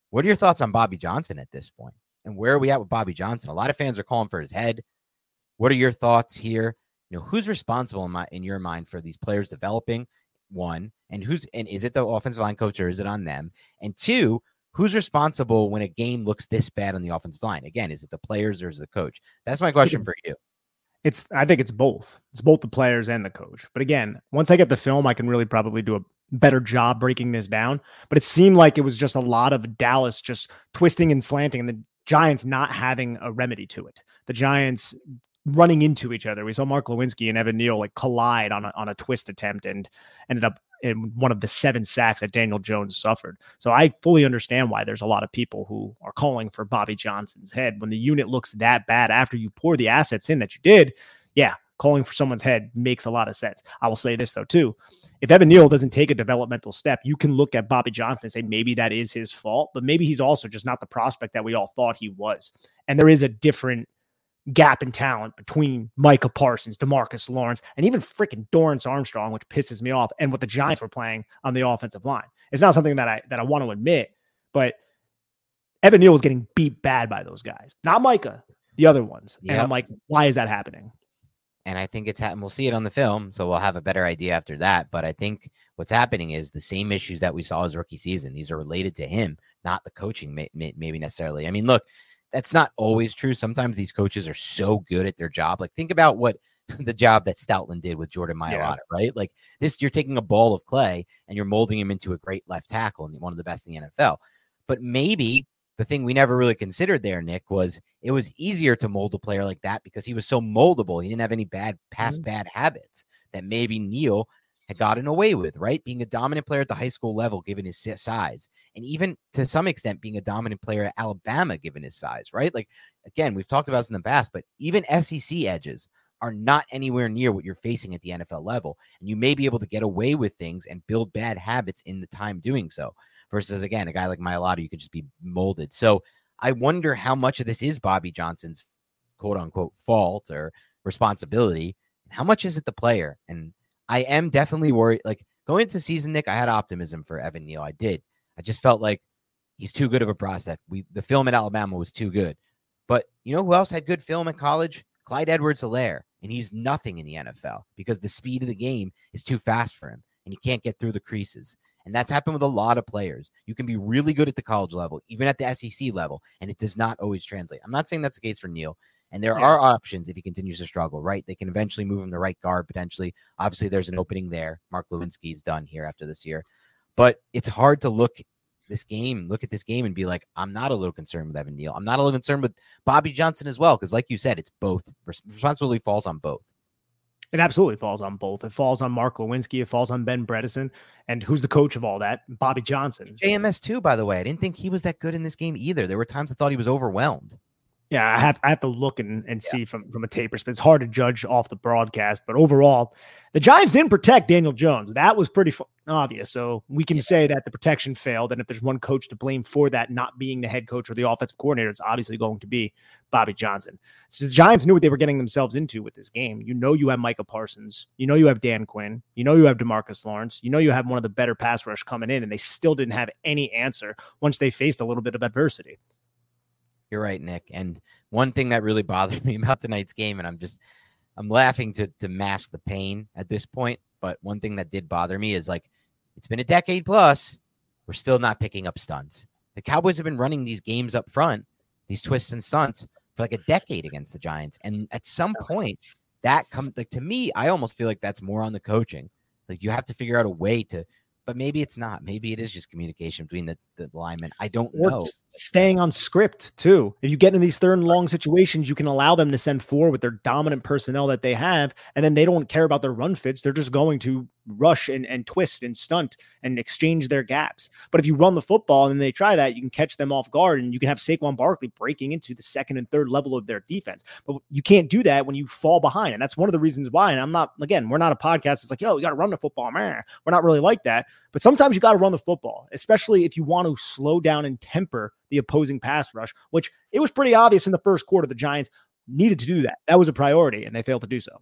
What are your thoughts on Bobby Johnson at this point? And where are we at with Bobby Johnson? A lot of fans are calling for his head. What are your thoughts here? You know, who's responsible in my in your mind for these players developing? One, and who's and is it the offensive line coach or is it on them? And two, who's responsible when a game looks this bad on the offensive line? Again, is it the players or is it the coach? That's my question for you. It's I think it's both. It's both the players and the coach. But again, once I get the film, I can really probably do a better job breaking this down. But it seemed like it was just a lot of Dallas just twisting and slanting and the Giants not having a remedy to it. The Giants running into each other. We saw Mark Glowinski and Evan Neal like collide on a, on a twist attempt and ended up in one of the seven sacks that Daniel Jones suffered. So I fully understand why there's a lot of people who are calling for Bobby Johnson's head when the unit looks that bad after you pour the assets in that you did. Yeah, calling for someone's head makes a lot of sense. I will say this though too. If Evan Neal doesn't take a developmental step, you can look at Bobby Johnson and say maybe that is his fault, but maybe he's also just not the prospect that we all thought he was. And there is a different gap in talent between Micah Parsons, Demarcus Lawrence, and even freaking Dorance Armstrong, which pisses me off, and what the Giants were playing on the offensive line. It's not something that I that I want to admit, but Evan Neal was getting beat bad by those guys, not Micah, the other ones. Yep. And I'm like, why is that happening? And I think it's happening. We'll see it on the film, so we'll have a better idea after that. But I think what's happening is the same issues that we saw his rookie season. These are related to him, not the coaching, maybe necessarily. I mean, look, that's not always true. Sometimes these coaches are so good at their job. Like think about what the job that Stoutland did with Jordan Mailata, yeah. right? Like this, you're taking a ball of clay and you're molding him into a great left tackle and one of the best in the NFL. But maybe the thing we never really considered there, Nick, was it was easier to mold a player like that because he was so moldable. He didn't have any bad past mm-hmm. bad habits that maybe Neal had gotten away with, right? Being a dominant player at the high school level, given his size, and even to some extent being a dominant player at Alabama, given his size, right? Like, again, we've talked about this in the past, but even SEC edges are not anywhere near what you're facing at the NFL level. And you may be able to get away with things and build bad habits in the time doing so. Versus, again, a guy like Mailata, you could just be molded. So I wonder how much of this is Bobby Johnson's quote unquote fault or responsibility. How much is it the player? And I am definitely worried. Like going into season, Nick, I had optimism for Evan Neal. I did. I just felt like he's too good of a prospect. We the film at Alabama was too good. But you know who else had good film in college? Clyde Edwards Helaire. And he's nothing in the NFL because the speed of the game is too fast for him. and you can't get through the creases. And that's happened with a lot of players. You can be really good at the college level, even at the SEC level, and it does not always translate. I'm not saying that's the case for Neal. And there Yeah. are options if he continues to struggle, right? They can eventually move him to right guard potentially. Obviously, there's an opening there. Mark Glowinski's done here after this year. But it's hard to look this game, look at this game and be like, I'm not a little concerned with Evan Neal. I'm not a little concerned with Bobby Johnson as well. Because like you said, it's both. Responsibility falls on both. It absolutely falls on both. It falls on Mark Lewinsky. It falls on Ben Bredeson. And who's the coach of all that? Bobby Johnson. JMS too, by the way. I didn't think he was that good in this game either. There were times I thought he was overwhelmed. Yeah, I have I have to look and, and see from from a tape perspective. It's hard to judge off the broadcast, but overall, the Giants didn't protect Daniel Jones. That was pretty fu- obvious. So we can say that the protection failed, and if there's one coach to blame for that not being the head coach or the offensive coordinator, it's obviously going to be Bobby Johnson. So the Giants knew what they were getting themselves into with this game. You know, you have Micah Parsons. You know, you have Dan Quinn. You know, you have Demarcus Lawrence. You know, you have one of the better pass rush coming in, and they still didn't have any answer once they faced a little bit of adversity. You're right, Nick. And one thing that really bothered me about tonight's game, and I'm just I'm laughing to to mask the pain at this point, but one thing that did bother me is like it's been a decade plus, we're still not picking up stunts. The Cowboys have been running these games up front, these twists and stunts for like a decade against the Giants. And at some point, that comes like to me, I almost feel like that's more on the coaching. Like you have to figure out a way to but maybe it's not. Maybe it is just communication between the, the linemen. I don't or know. staying on script too. If you get in these third and long situations, you can allow them to send four with their dominant personnel that they have, and then they don't care about their run fits. They're just going to rush and, and twist and stunt and exchange their gaps. But if you run the football and they try that, you can catch them off guard and you can have Saquon Barkley breaking into the second and third level of their defense. But you can't do that when you fall behind. And that's one of the reasons why. And I'm not, again, we're not a podcast. It's like, yo, you got to run the football, man. We're not really like that. But sometimes you got to run the football, especially if you want to slow down and temper the opposing pass rush, which it was pretty obvious in the first quarter the Giants needed to do that. That was a priority, and they failed to do so.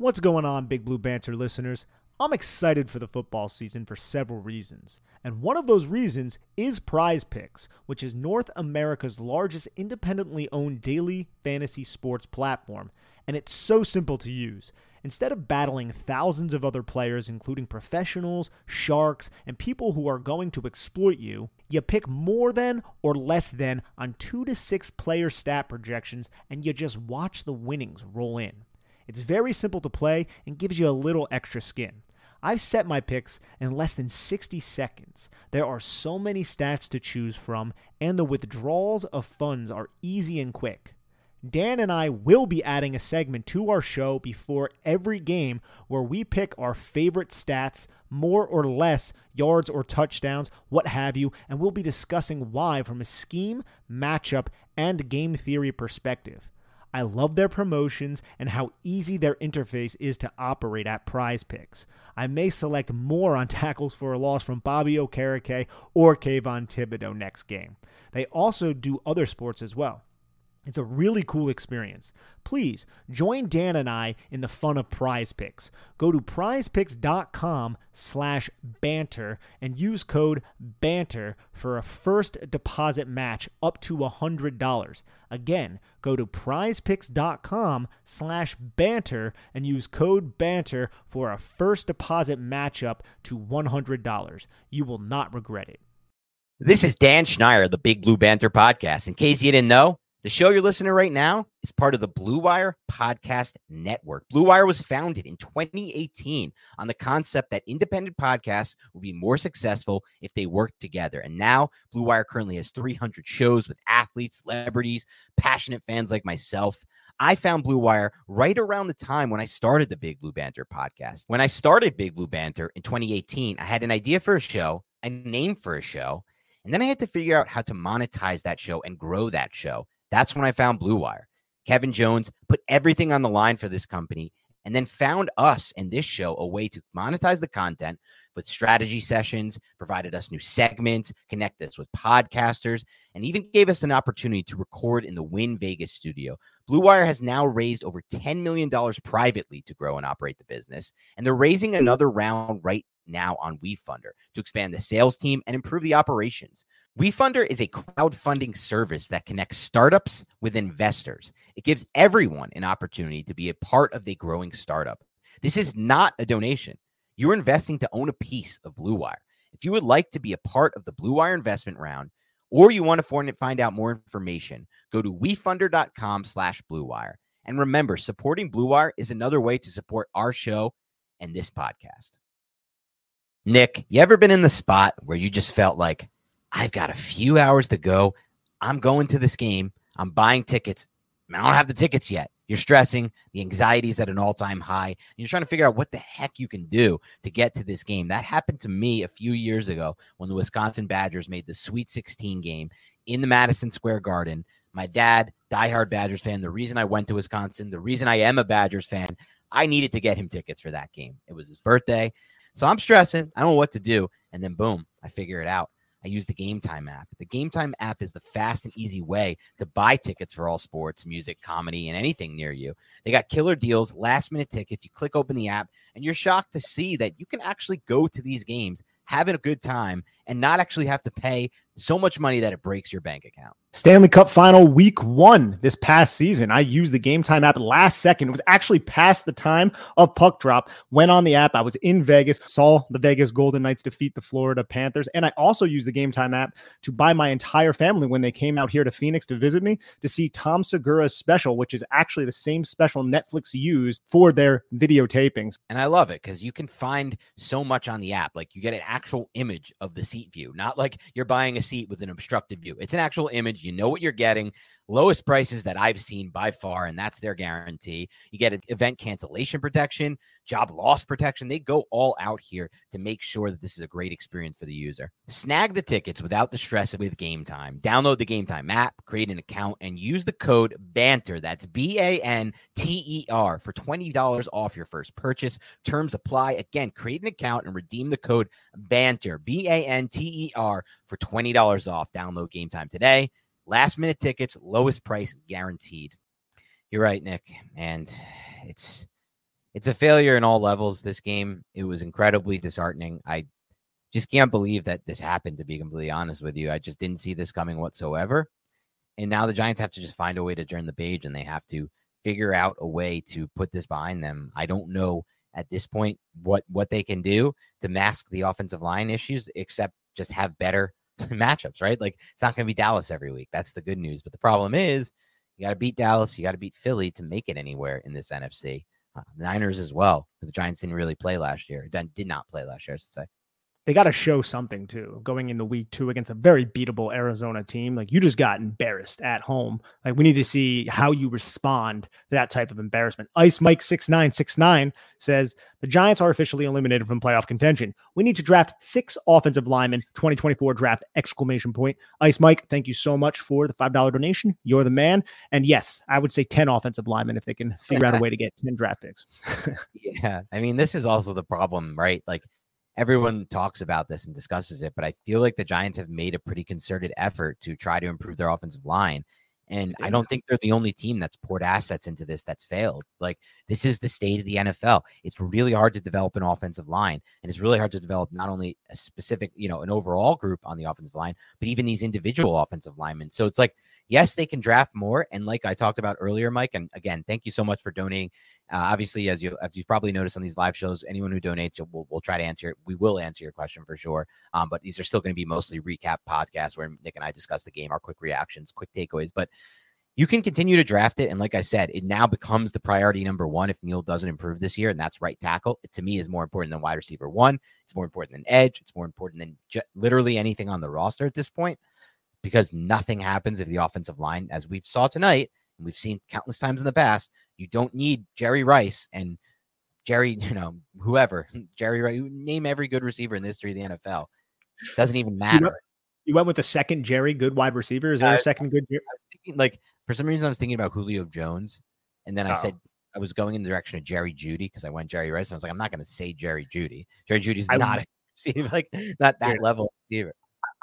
What's going on, Big Blue Banter listeners? I'm excited for the football season for several reasons. And one of those reasons is Prize Picks, which is North America's largest independently owned daily fantasy sports platform. And it's so simple to use. Instead of battling thousands of other players, including professionals, sharks, and people who are going to exploit you, you pick more than or less than on two to six player stat projections and you just watch the winnings roll in. It's very simple to play and gives you a little extra skin. I've set my picks in less than 60 seconds. There are so many stats to choose from, and the withdrawals of funds are easy and quick. Dan and I will be adding a segment to our show before every game where we pick our favorite stats, more or less yards or touchdowns, what have you, and we'll be discussing why from a scheme, matchup, and game theory perspective. I love their promotions and how easy their interface is to operate at prize picks. I may select more on tackles for a loss from Bobby Okereke or Kayvon Thibodeaux next game. They also do other sports as well. It's a really cool experience. Please join Dan and I in the fun of prize picks. Go to prizepicks.com slash banter and use code banter for a first deposit match up to $100. Again, go to prizepicks.com slash banter and use code banter for a first deposit match up to $100. You will not regret it. This is Dan Schneier, the Big Blue Banter podcast. In case you didn't know, The show you're listening to right now is part of the Blue Wire Podcast Network. Blue Wire was founded in 2018 on the concept that independent podcasts will be more successful if they work together. And now Blue Wire currently has 300 shows with athletes, celebrities, passionate fans like myself. I found Blue Wire right around the time when I started the Big Blue Banter podcast. When I started Big Blue Banter in 2018, I had an idea for a show, a name for a show, and then I had to figure out how to monetize that show and grow that show. That's when I found Blue Wire. Kevin Jones put everything on the line for this company and then found us and this show a way to monetize the content with strategy sessions, provided us new segments, connect us with podcasters, and even gave us an opportunity to record in the Wynn Vegas studio. Blue Wire has now raised over $10 million privately to grow and operate the business, and they're raising another round right now on WeFunder to expand the sales team and improve the operations. WeFunder is a crowdfunding service that connects startups with investors. It gives everyone an opportunity to be a part of the growing startup. This is not a donation. You're investing to own a piece of Blue Wire. If you would like to be a part of the Blue Wire investment round, or you want to find out more information, go to wefunder.com slash Blue Wire. And remember, supporting Blue Wire is another way to support our show and this podcast. Nick, you ever been in the spot where you just felt like, I've got a few hours to go. I'm going to this game. I'm buying tickets. I don't have the tickets yet. You're stressing. The anxiety is at an all time high. You're trying to figure out what the heck you can do to get to this game. That happened to me a few years ago when the Wisconsin Badgers made the Sweet 16 game in the Madison Square Garden. My dad, diehard Badgers fan, the reason I went to Wisconsin, the reason I am a Badgers fan, I needed to get him tickets for that game. It was his birthday. So I'm stressing. I don't know what to do. And then boom, I figure it out. I use the Game Time app. The Game Time app is the fast and easy way to buy tickets for all sports, music, comedy, and anything near you. They got killer deals, last minute tickets. You click open the app, and you're shocked to see that you can actually go to these games, having a good time, and not actually have to pay so much money that it breaks your bank account. Stanley Cup final week one this past season. I used the game time app last second. It was actually past the time of puck drop. Went on the app. I was in Vegas, saw the Vegas Golden Knights defeat the Florida Panthers. And I also used the game time app to buy my entire family when they came out here to Phoenix to visit me to see Tom Segura's special, which is actually the same special Netflix used for their video tapings. And I love it because you can find so much on the app. Like you get an actual image of the seat view, not like you're buying a seat with an obstructed view. It's an actual image. You know what you're getting. Lowest prices that I've seen by far, and that's their guarantee. You get an event cancellation protection, job loss protection. They go all out here to make sure that this is a great experience for the user. Snag the tickets without the stress with Game Time. Download the Game Time app, create an account, and use the code BANTER. That's B A N T E R for $20 off your first purchase. Terms apply. Again, create an account and redeem the code BANTER, B A N T E R, for $20 off. Download Game Time today. Last minute tickets, lowest price guaranteed. You're right, Nick. And it's it's a failure in all levels this game. It was incredibly disheartening. I just can't believe that this happened to be completely honest with you. I just didn't see this coming whatsoever. And now the Giants have to just find a way to turn the page and they have to figure out a way to put this behind them. I don't know at this point what what they can do to mask the offensive line issues except just have better matchups, right? Like it's not going to be Dallas every week. That's the good news. But the problem is you got to beat Dallas, you got to beat Philly to make it anywhere in this NFC. Uh, Niners as well. The Giants didn't really play last year. Did not play last year, I should say they got to show something too going into week two against a very beatable Arizona team. Like you just got embarrassed at home. Like we need to see how you respond to that type of embarrassment. Ice Mike six nine six nine says the Giants are officially eliminated from playoff contention. We need to draft six offensive linemen. 2024 draft exclamation point. Ice Mike, thank you so much for the five dollar donation. You're the man. And yes, I would say ten offensive linemen if they can figure out a way to get ten draft picks. yeah, I mean this is also the problem, right? Like everyone talks about this and discusses it, but I feel like the Giants have made a pretty concerted effort to try to improve their offensive line. And I don't think they're the only team that's poured assets into this that's failed. Like this is the state of the NFL. It's really hard to develop an offensive line, and it's really hard to develop not only a specific, you know, an overall group on the offensive line, but even these individual offensive linemen. So it's like, yes, they can draft more. And like I talked about earlier, Mike, and again, thank you so much for donating uh, obviously, as you as you've probably noticed on these live shows, anyone who donates, we'll, we'll try to answer. We will answer your question for sure. Um, but these are still going to be mostly recap podcasts where Nick and I discuss the game, our quick reactions, quick takeaways. But you can continue to draft it. And like I said, it now becomes the priority number one if Neal doesn't improve this year, and that's right tackle. It to me is more important than wide receiver one. It's more important than edge. It's more important than literally anything on the roster at this point because nothing happens if the offensive line, as we saw tonight, and we've seen countless times in the past, you don't need Jerry Rice and Jerry, you know, whoever, Jerry Rice, name every good receiver in the history of the NFL. Doesn't even matter. You went with the second Jerry, good wide receiver. Is there a second good? Thinking, like for some reason, I was thinking about Julio Jones, and then I Oh. said I was going in the direction of Jerry Jeudy because I went Jerry Rice. And I was like, I'm not going to say Jerry Jeudy. Jerry Jeudy's I not a receiver, like not that Dude. level receiver.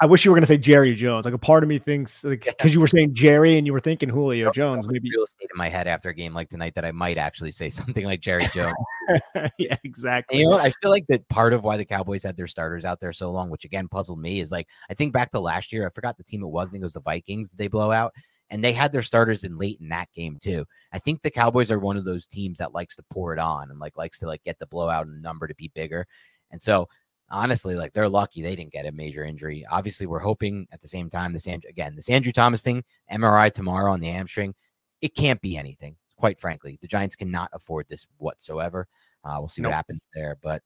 I wish you were going to say Jerry Jones. Like a part of me thinks, like, because you were saying Jerry and you were thinking Julio Jones, maybe. real estate in my head after a game like tonight that I might actually say something like Jerry Jones. yeah, And exactly. you know what? I feel like that part of why the Cowboys had their starters out there so long, which again puzzled me, is like I think back to last year. I forgot the team it was. I think it was the Vikings. They blow out, and they had their starters in late in that game too. I think the Cowboys are one of those teams that likes to pour it on and like likes to like get the blowout and the number to be bigger. And so honestly, like they're lucky they didn't get a major injury. Obviously, we're hoping at the same time this And- again this Andrew Thomas thing, MRI tomorrow on the hamstring. It can't be anything. Quite frankly, the Giants cannot afford this whatsoever. Uh, we'll see Nope. what happens there, but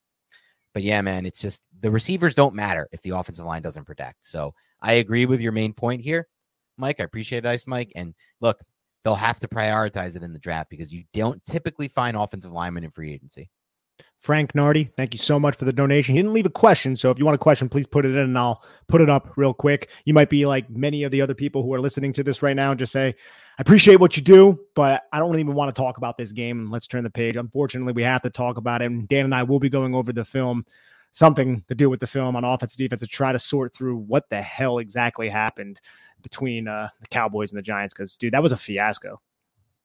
but yeah, man, it's just the receivers don't matter if the offensive line doesn't protect. So I agree with your main point here, Mike. I appreciate it, Ice Mike. And look, they'll have to prioritize it in the draft because you don't typically find offensive linemen in free agency. Frank Nardi, thank you so much for the donation. He didn't leave a question, so if you want a question, please put it in and I'll put it up real quick. You might be like many of the other people who are listening to this right now and just say, I appreciate what you do, but I don't even want to talk about this game. Let's turn the page. Unfortunately, we have to talk about it. And Dan and I will be going over the film, something to do with the film on offense and defense to try to sort through what the hell exactly happened between uh, the Cowboys and the Giants. Because, dude, that was a fiasco.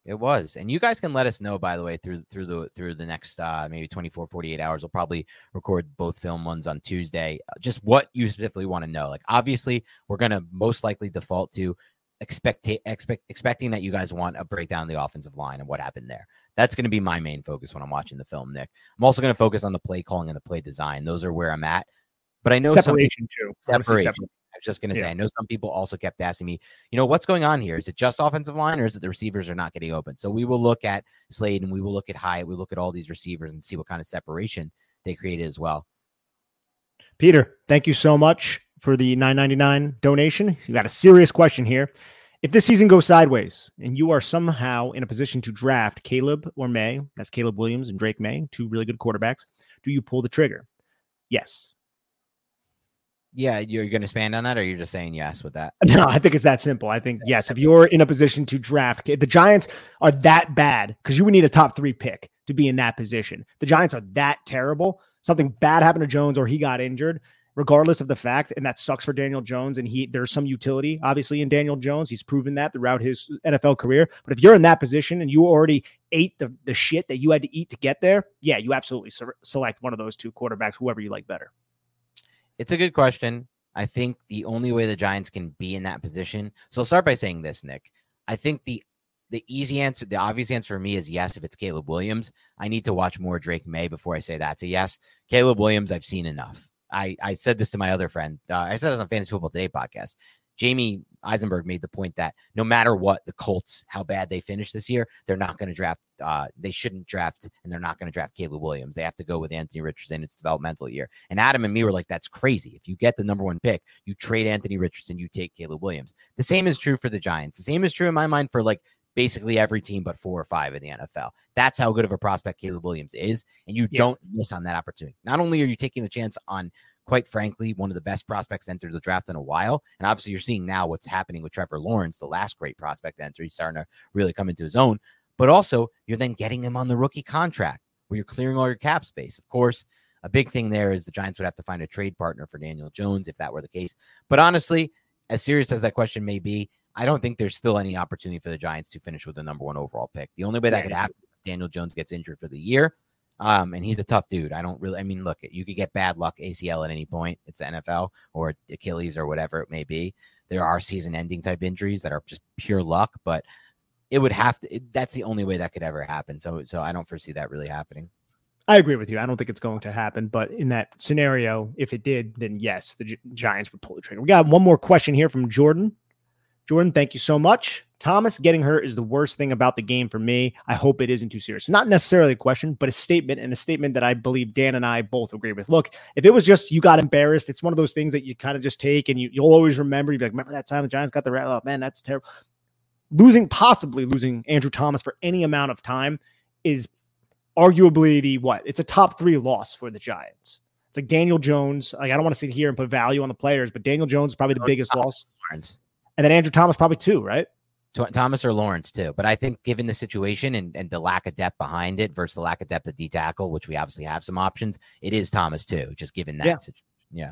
It was. And you guys can let us know by the way through through the through the next uh maybe 24 48 hours. We'll probably record both film ones on Tuesday. uh, Just what you specifically want to know. Like obviously, we're going to most likely default to expect expect expecting that you guys want a breakdown of the offensive line and what happened there. That's going to be my main focus when I'm watching the film, Nick. I'm also going to focus on the play calling and the play design. Those are where I'm at. But I know some Separation, too. I wanna say separation. separation. Was just going to say, Yeah. I know some people also kept asking me, you know, what's going on here? Is it just offensive line or is it the receivers are not getting open? So we will look at Slade and we will look at Hyatt. We look at all these receivers and see what kind of separation they created as well. Peter, thank you so much for the 999 donation. You got a serious question here. If this season goes sideways and you are somehow in a position to draft Caleb or Maye, that's Caleb Williams and Drake Maye, two really good quarterbacks, do you pull the trigger? Yes. Yeah, you're going to expand on that or you're just saying yes with that? No, I think it's that simple. I think, yes, if you're in a position to draft, if the Giants are that bad because you would need a top three pick to be in that position. The Giants are that terrible. Something bad happened to Jones or he got injured, regardless of the fact, and that sucks for Daniel Jones. And he there's some utility, obviously, in Daniel Jones. He's proven that throughout his NFL career. But if you're in that position and you already ate the, the shit that you had to eat to get there, yeah, you absolutely se- select one of those two quarterbacks, whoever you like better. It's a good question. I think the only way the Giants can be in that position. So I'll start by saying this, Nick. I think the the easy answer, the obvious answer for me is yes. If it's Caleb Williams, I need to watch more Drake Maye before I say that's a yes. Caleb Williams, I've seen enough. I I said this to my other friend. Uh, I said this on Fantasy Football Today podcast. Jamey Eisenberg made the point that no matter what the Colts, how bad they finish this year, they're not going to draft. Uh, they shouldn't draft, and they're not going to draft Caleb Williams. They have to go with Anthony Richardson. It's developmental year. And Adam and me were like, "That's crazy. If you get the number one pick, you trade Anthony Richardson, you take Caleb Williams." The same is true for the Giants. The same is true in my mind for like basically every team but four or five in the NFL. That's how good of a prospect Caleb Williams is, and you Yeah. don't miss on that opportunity. Not only are you taking the chance on quite frankly, one of the best prospects entered the draft in a while. And obviously, you're seeing now what's happening with Trevor Lawrence, the last great prospect entry. He's starting to really come into his own. But also, you're then getting him on the rookie contract where you're clearing all your cap space. Of course, a big thing there is the Giants would have to find a trade partner for Daniel Jones if that were the case. But honestly, as serious as that question may be, I don't think there's still any opportunity for the Giants to finish with the number one overall pick. The only way that could happen is if Daniel Jones gets injured for the year. Um, and he's a tough dude. I don't really, I mean, look, you could get bad luck ACL at any point. It's the NFL or Achilles or whatever it may be. There are season ending type injuries that are just pure luck, but it would have to, it, that's the only way that could ever happen. So, so I don't foresee that really happening. I agree with you. I don't think it's going to happen, but in that scenario, if it did, then yes, the Gi- Giants would pull the trigger. We got one more question here from Jordan. Jordan, thank you so much. Thomas getting hurt is the worst thing about the game for me. I hope it isn't too serious. Not necessarily a question, but a statement and a statement that I believe Dan and I both agree with. Look, if it was just you got embarrassed, it's one of those things that you kind of just take and you, you'll always remember. You'd be like, remember that time the Giants got the rat? Oh, man, that's terrible. Losing, possibly losing Andrew Thomas for any amount of time is arguably the what? It's a top three loss for the Giants. It's like Daniel Jones. Like I don't want to sit here and put value on the players, but Daniel Jones is probably the biggest loss. Lawrence. And then Andrew Thomas probably too, right? Thomas or Lawrence too. But I think given the situation and, and the lack of depth behind it versus the lack of depth at D tackle, which we obviously have some options, it is Thomas too, just given that Yeah. situation. Yeah.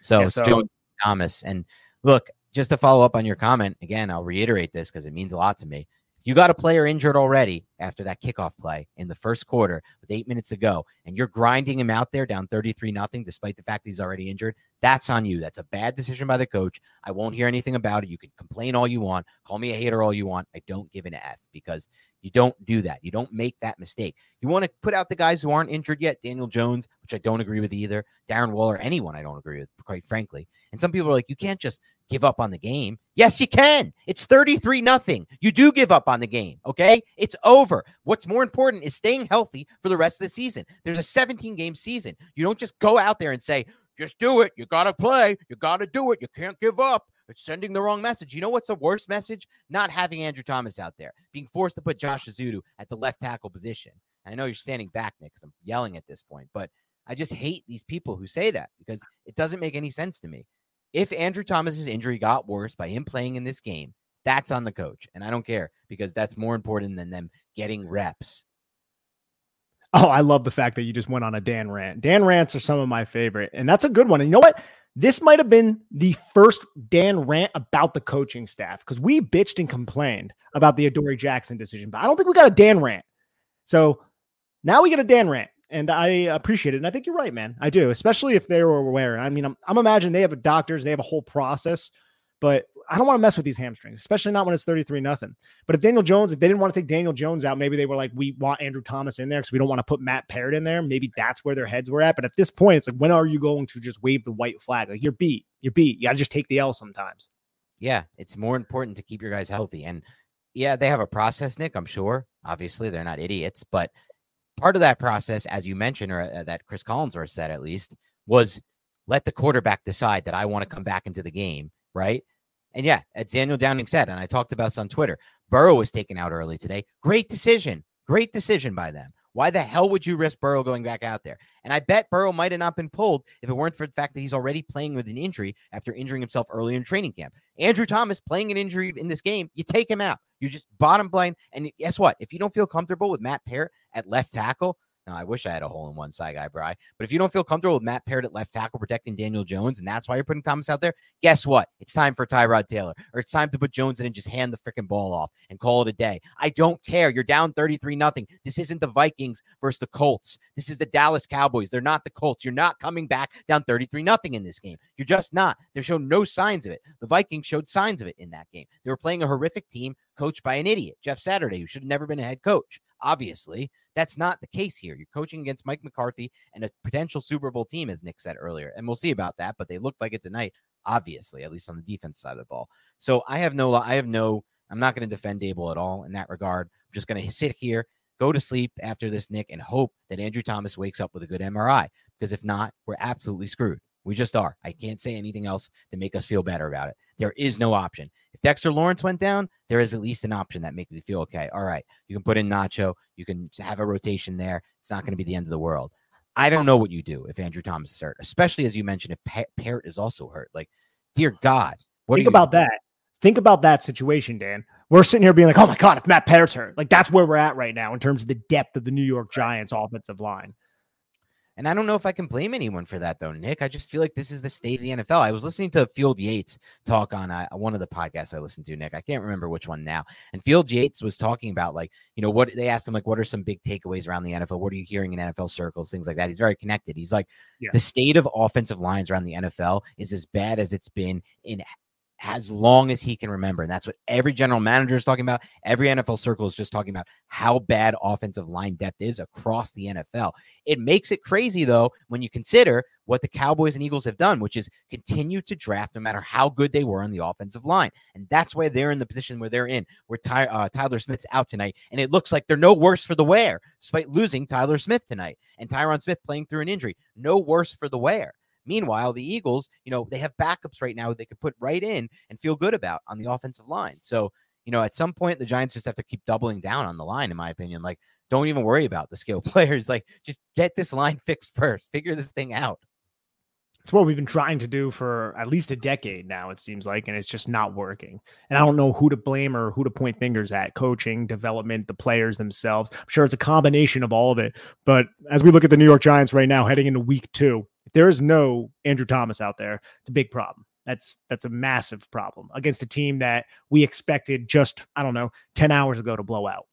So Yeah, so- Jones, Thomas. And look, just to follow up on your comment, again, I'll reiterate this because it means a lot to me. You got a player injured already after that kickoff play in the first quarter with eight minutes to go, and you're grinding him out there down 33 nothing, despite the fact he's already injured. That's on you. That's a bad decision by the coach. I won't hear anything about it. You can complain all you want, call me a hater all you want. I don't give an F because you don't do that. You don't make that mistake. You want to put out the guys who aren't injured yet, Daniel Jones, which I don't agree with either, Darren Waller, anyone I don't agree with, quite frankly. And some people are like, you can't just give up on the game. Yes, you can. It's 33 nothing. You do give up on the game, okay? It's over. What's more important is staying healthy for the rest of the season. There's a 17 game season. You don't just go out there and say, just do it. You got to play. You got to do it. You can't give up. It's sending the wrong message. You know what's the worst message? Not having Andrew Thomas out there, being forced to put Josh Ezeudu at the left tackle position. I know you're standing back, Nick, because I'm yelling at this point, but I just hate these people who say that because it doesn't make any sense to me. If Andrew Thomas's injury got worse by him playing in this game, that's on the coach. And I don't care because that's more important than them getting reps. Oh, I love the fact that you just went on a Dan rant. Dan rants are some of my favorite, and that's a good one. And you know what? This might have been the first Dan rant about the coaching staff because we bitched and complained about the Adoree Jackson decision, but I don't think we got a Dan rant. So now we get a Dan rant, and I appreciate it. And I think you're right, man. I do, especially if they were aware. I mean, I'm, I'm imagining they have a doctors, they have a whole process, but I don't want to mess with these hamstrings, especially not when it's 33 nothing. But if Daniel Jones, if they didn't want to take Daniel Jones out, maybe they were like, we want Andrew Thomas in there because we don't want to put Matt Peart in there. Maybe that's where their heads were at. But at this point, it's like, when are you going to just wave the white flag? Like you're beat, you're beat. You got to just take the L sometimes. Yeah, it's more important to keep your guys healthy. And yeah, they have a process, Nick, I'm sure. Obviously, they're not idiots, but part of that process, as you mentioned, or uh, that Cris Collinsworth said at least, was let the quarterback decide that I want to come back into the game, right? And yeah, as Daniel Downing said, and I talked about this on Twitter, Burrow was taken out early today. Great decision. Great decision by them. Why the hell would you risk Burrow going back out there? And I bet Burrow might have not been pulled if it weren't for the fact that he's already playing with an injury after injuring himself early in training camp. Andrew Thomas playing an injury in this game, you take him out. You just bottom line. And guess what? If you don't feel comfortable with Matt Peart at left tackle, now I wish I had a hole in one side guy, Bry. But if you don't feel comfortable with Matt Peart at left tackle protecting Daniel Jones, and that's why you're putting Thomas out there, guess what? It's time for Tyrod Taylor, or it's time to put Jones in and just hand the freaking ball off and call it a day. I don't care. You're down 33 nothing. This isn't the Vikings versus the Colts. This is the Dallas Cowboys. They're not the Colts. You're not coming back down 33 nothing in this game. You're just not. They showed no signs of it. The Vikings showed signs of it in that game. They were playing a horrific team coached by an idiot, Jeff Saturday, who should have never been a head coach. Obviously, that's not the case here. You're coaching against Mike McCarthy and a potential Super Bowl team, as Nick said earlier. And we'll see about that, but they looked like it tonight, obviously, at least on the defense side of the ball. So I have no, I have no, I'm not going to defend Daboll at all in that regard. I'm just going to sit here, go to sleep after this, Nick, and hope that Andrew Thomas wakes up with a good MRI. Because if not, we're absolutely screwed. We just are. I can't say anything else to make us feel better about it. There is no option. If Dexter Lawrence went down, there is at least an option that makes me feel okay. All right, you can put in Nacho. You can have a rotation there. It's not going to be the end of the world. I don't know what you do if Andrew Thomas is hurt, especially as you mentioned, if pa- Peart is also hurt. Like, dear God, what Think about that. Think about that situation, Dan. We're sitting here being like, oh my God, if Matt Peart's hurt, like that's where we're at right now in terms of the depth of the New York Giants offensive line. And I don't know if I can blame anyone for that, though, Nick. I just feel like this is the state of the NFL. I was listening to Field Yates talk on uh, one of the podcasts I listened to, Nick. I can't remember which one now. And Field Yates was talking about, like, you know, what they asked him, like, what are some big takeaways around the NFL? What are you hearing in NFL circles? Things like that. He's very connected. He's like, Yeah. the state of offensive lines around the NFL is as bad as it's been in as long as he can remember. And that's what every general manager is talking about. Every NFL circle is just talking about how bad offensive line depth is across the NFL. It makes it crazy, though, when you consider what the Cowboys and Eagles have done, which is continue to draft no matter how good they were on the offensive line. And that's why they're in the position where they're in, where Ty, uh, Tyler Smith's out tonight. And it looks like they're no worse for the wear, despite losing Tyler Smith tonight and Tyron Smith playing through an injury. No worse for the wear. Meanwhile, the Eagles, you know, they have backups right now they could put right in and feel good about on the offensive line. So, you know, at some point, the Giants just have to keep doubling down on the line, in my opinion. Like, don't even worry about the skill players. Like, just get this line fixed first, figure this thing out. It's what we've been trying to do for at least a decade now, it seems like, and it's just not working. And I don't know who to blame or who to point fingers at coaching, development, the players themselves. I'm sure it's a combination of all of it. But as we look at the New York Giants right now, heading into week two, there is no Andrew Thomas out there, it's a big problem. That's that's a massive problem against a team that we expected just I don't know ten hours ago to blow out.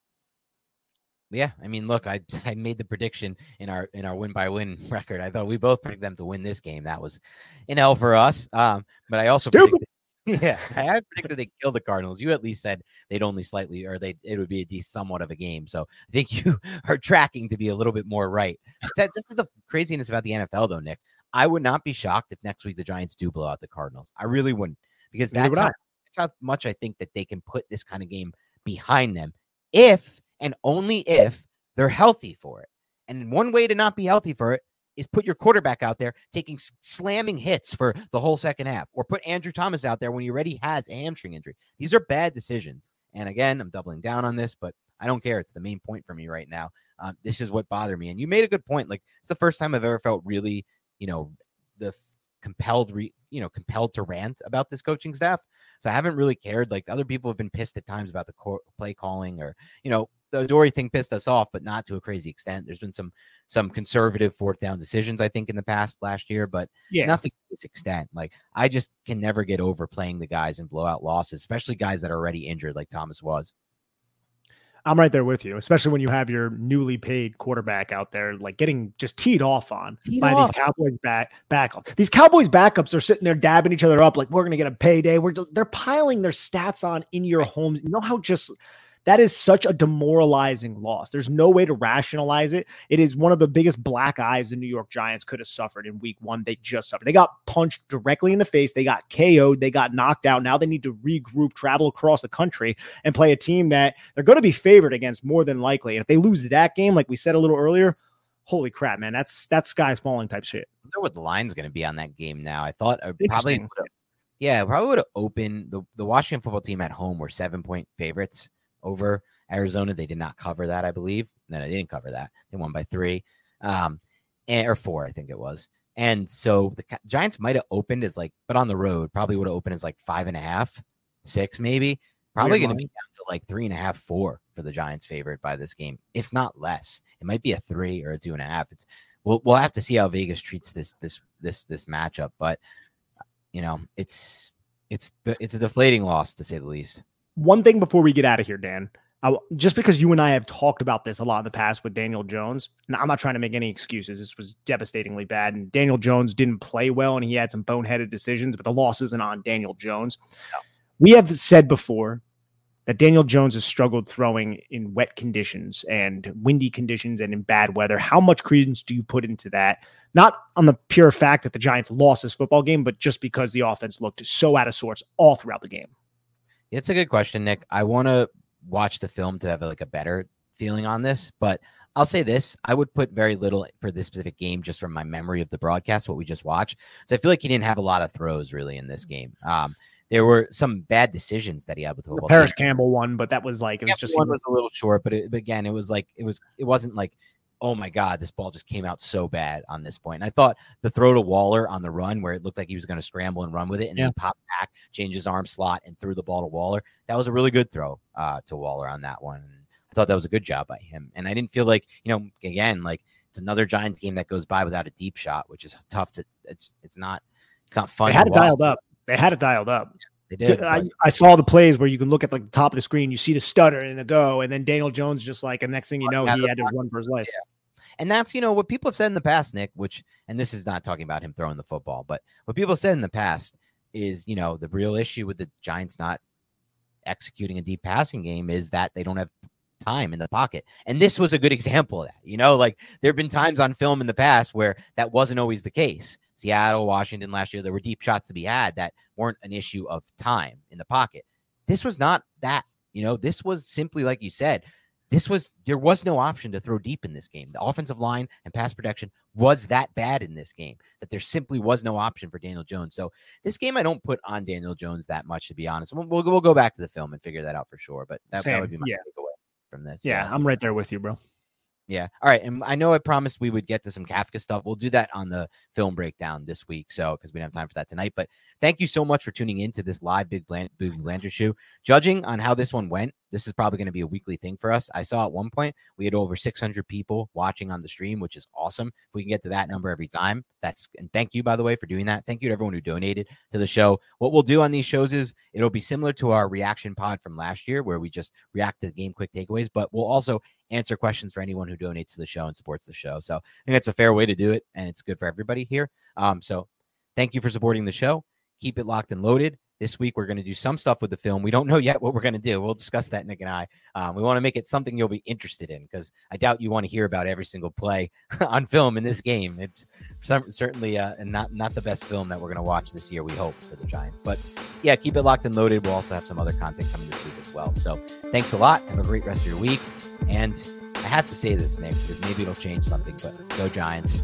Yeah, I mean, look, I I made the prediction in our in our win by win record. I thought we both predicted them to win this game. That was an L for us. Um, but I also Stupid. Yeah, I had predicted they killed the Cardinals. You at least said they'd only slightly, or they it would be a de- somewhat of a game. So I think you are tracking to be a little bit more right. That this is the craziness about the NFL, though, Nick. I would not be shocked if next week the Giants do blow out the Cardinals. I really wouldn't, because that's would how, that's how much I think that they can put this kind of game behind them if and only if they're healthy for it. And one way to not be healthy for it is put your quarterback out there taking slamming hits for the whole second half, or put Andrew Thomas out there when he already has a hamstring injury. These are bad decisions. And again, I'm doubling down on this, but I don't care. It's the main point for me right now. Um, this is what bothered me. And you made a good point. Like it's the first time I've ever felt really, you know, the compelled, re, you know, compelled to rant about this coaching staff. So I haven't really cared. Like other people have been pissed at times about the co- play calling, or you know, the Dory thing pissed us off, but not to a crazy extent. There's been some some conservative fourth down decisions, I think, in the past last year, but Yeah. nothing to this extent. Like I just can never get over playing the guys in blowout losses, especially guys that are already injured, like Thomas was. I'm right there with you, especially when you have your newly paid quarterback out there, like getting just teed off on Teed by off. these Cowboys back back. These Cowboys backups are sitting there dabbing each other up like we're gonna get a payday. We're they're piling their stats on in your homes. You know how just that is such a demoralizing loss. There's no way to rationalize it. It is one of the biggest black eyes the New York Giants could have suffered in week one. They just suffered. They got punched directly in the face. They got KO'd. They got knocked out. Now they need to regroup, travel across the country, and play a team that they're going to be favored against more than likely. And if they lose that game, like we said a little earlier, holy crap, man, that's that's sky's falling type shit. I wonder what the line's going to be on that game now. I thought uh, probably, yeah, probably would have opened the, the Washington football team at home were seven point favorites over Arizona. They did not cover that, I believe. No, they didn't cover that. They won by three, um, and, or four, I think it was. And so the Giants might have opened as like, but on the road, probably would have opened as like five and a half, six maybe. Probably going to be down to like three and a half, four for the Giants favorite by this game, if not less. It might be a three or a two and a half. It's we'll we'll have to see how Vegas treats this this this this matchup, but you know it's it's the it's a deflating loss to say the least. One thing before we get out of here, Dan. I, just because you and I have talked about this a lot in the past with Daniel Jones, and I'm not trying to make any excuses. This was devastatingly bad, and Daniel Jones didn't play well, and he had some boneheaded decisions. But the loss isn't on Daniel Jones. We have said before that Daniel Jones has struggled throwing in wet conditions and windy conditions and in bad weather. How much credence do you put into that? Not on the pure fact that the Giants lost this football game, but just because the offense looked so out of sorts all throughout the game. It's a good question, Nick. I want to watch the film to have like a better feeling on this, but I'll say this: I would put very little for this specific game just from my memory of the broadcast, what we just watched. So I feel like he didn't have a lot of throws really in this game. Um, there were some bad decisions that he had with the football. Parris. Campbell won, but that was like it was just one was a little short, but, it, but again, it was like it was it wasn't like oh my god, this ball just came out so bad on this point. And I thought the throw to Waller on the run where it looked like he was going to scramble and run with it, and Yeah. then he popped back, changed his arm slot, and threw the ball to Waller. That was a really good throw uh, to Waller on that one. I thought that was a good job by him, and I didn't feel like you know again like it's another Giants game that goes by without a deep shot, which is tough to. It's it's not it's not fun. they had it dialed up. They had it dialed up. They did. I, but- I saw the plays where you can look at like the top of the screen, you see the stutter and the go, and then Daniel Jones just like, and next thing you know, he had to run for his life. And that's, you know, what people have said in the past, Nick, which, and this is not talking about him throwing the football, but what people have said in the past, is, you know, the real issue with the Giants not executing a deep passing game is that they don't have time in the pocket. And this was a good example of that. You know, like there have been times on film in the past where that wasn't always the case. Seattle, Washington last year, there were deep shots to be had that weren't an issue of time in the pocket. This was not that. You know, this was simply like you said, this was there was no option to throw deep in this game. The offensive line and pass protection was that bad in this game that there simply was no option for Daniel Jones. So this game I don't put on Daniel Jones that much to be honest. We'll, we'll, we'll go back to the film and figure that out for sure. But that, that would be my yeah. From this. Yeah, I'm right there with you, bro. Yeah. All right. And I know I promised we would get to some Kafka stuff. We'll do that on the film breakdown this week. So, because we don't have time for that tonight. But thank you so much for tuning in to this live Big Bland, Big Blander show. Judging on how this one went, this is probably going to be a weekly thing for us. I saw at one point we had over 600 people watching on the stream, which is awesome. If we can get to that number every time, that's and thank you by the way for doing that. Thank you to everyone who donated to the show. What we'll do on these shows is it'll be similar to our reaction pod from last year, where we just react to the game quick takeaways, but we'll also answer questions for anyone who donates to the show and supports the show. So I think that's a fair way to do it, and it's good for everybody here. Um, so thank you for supporting the show. Keep it locked and loaded. This week, we're going to do some stuff with the film. We don't know yet what we're going to do. We'll discuss that, Nick and I. Um, we want to make it something you'll be interested in because I doubt you want to hear about every single play on film in this game. It's some, certainly uh, not not the best film that we're going to watch this year. We hope for the Giants, but yeah, keep it locked and loaded. We'll also have some other content coming this week as well. So thanks a lot. Have a great rest of your week. And I have to say this, Nick, maybe it'll change something. But go Giants.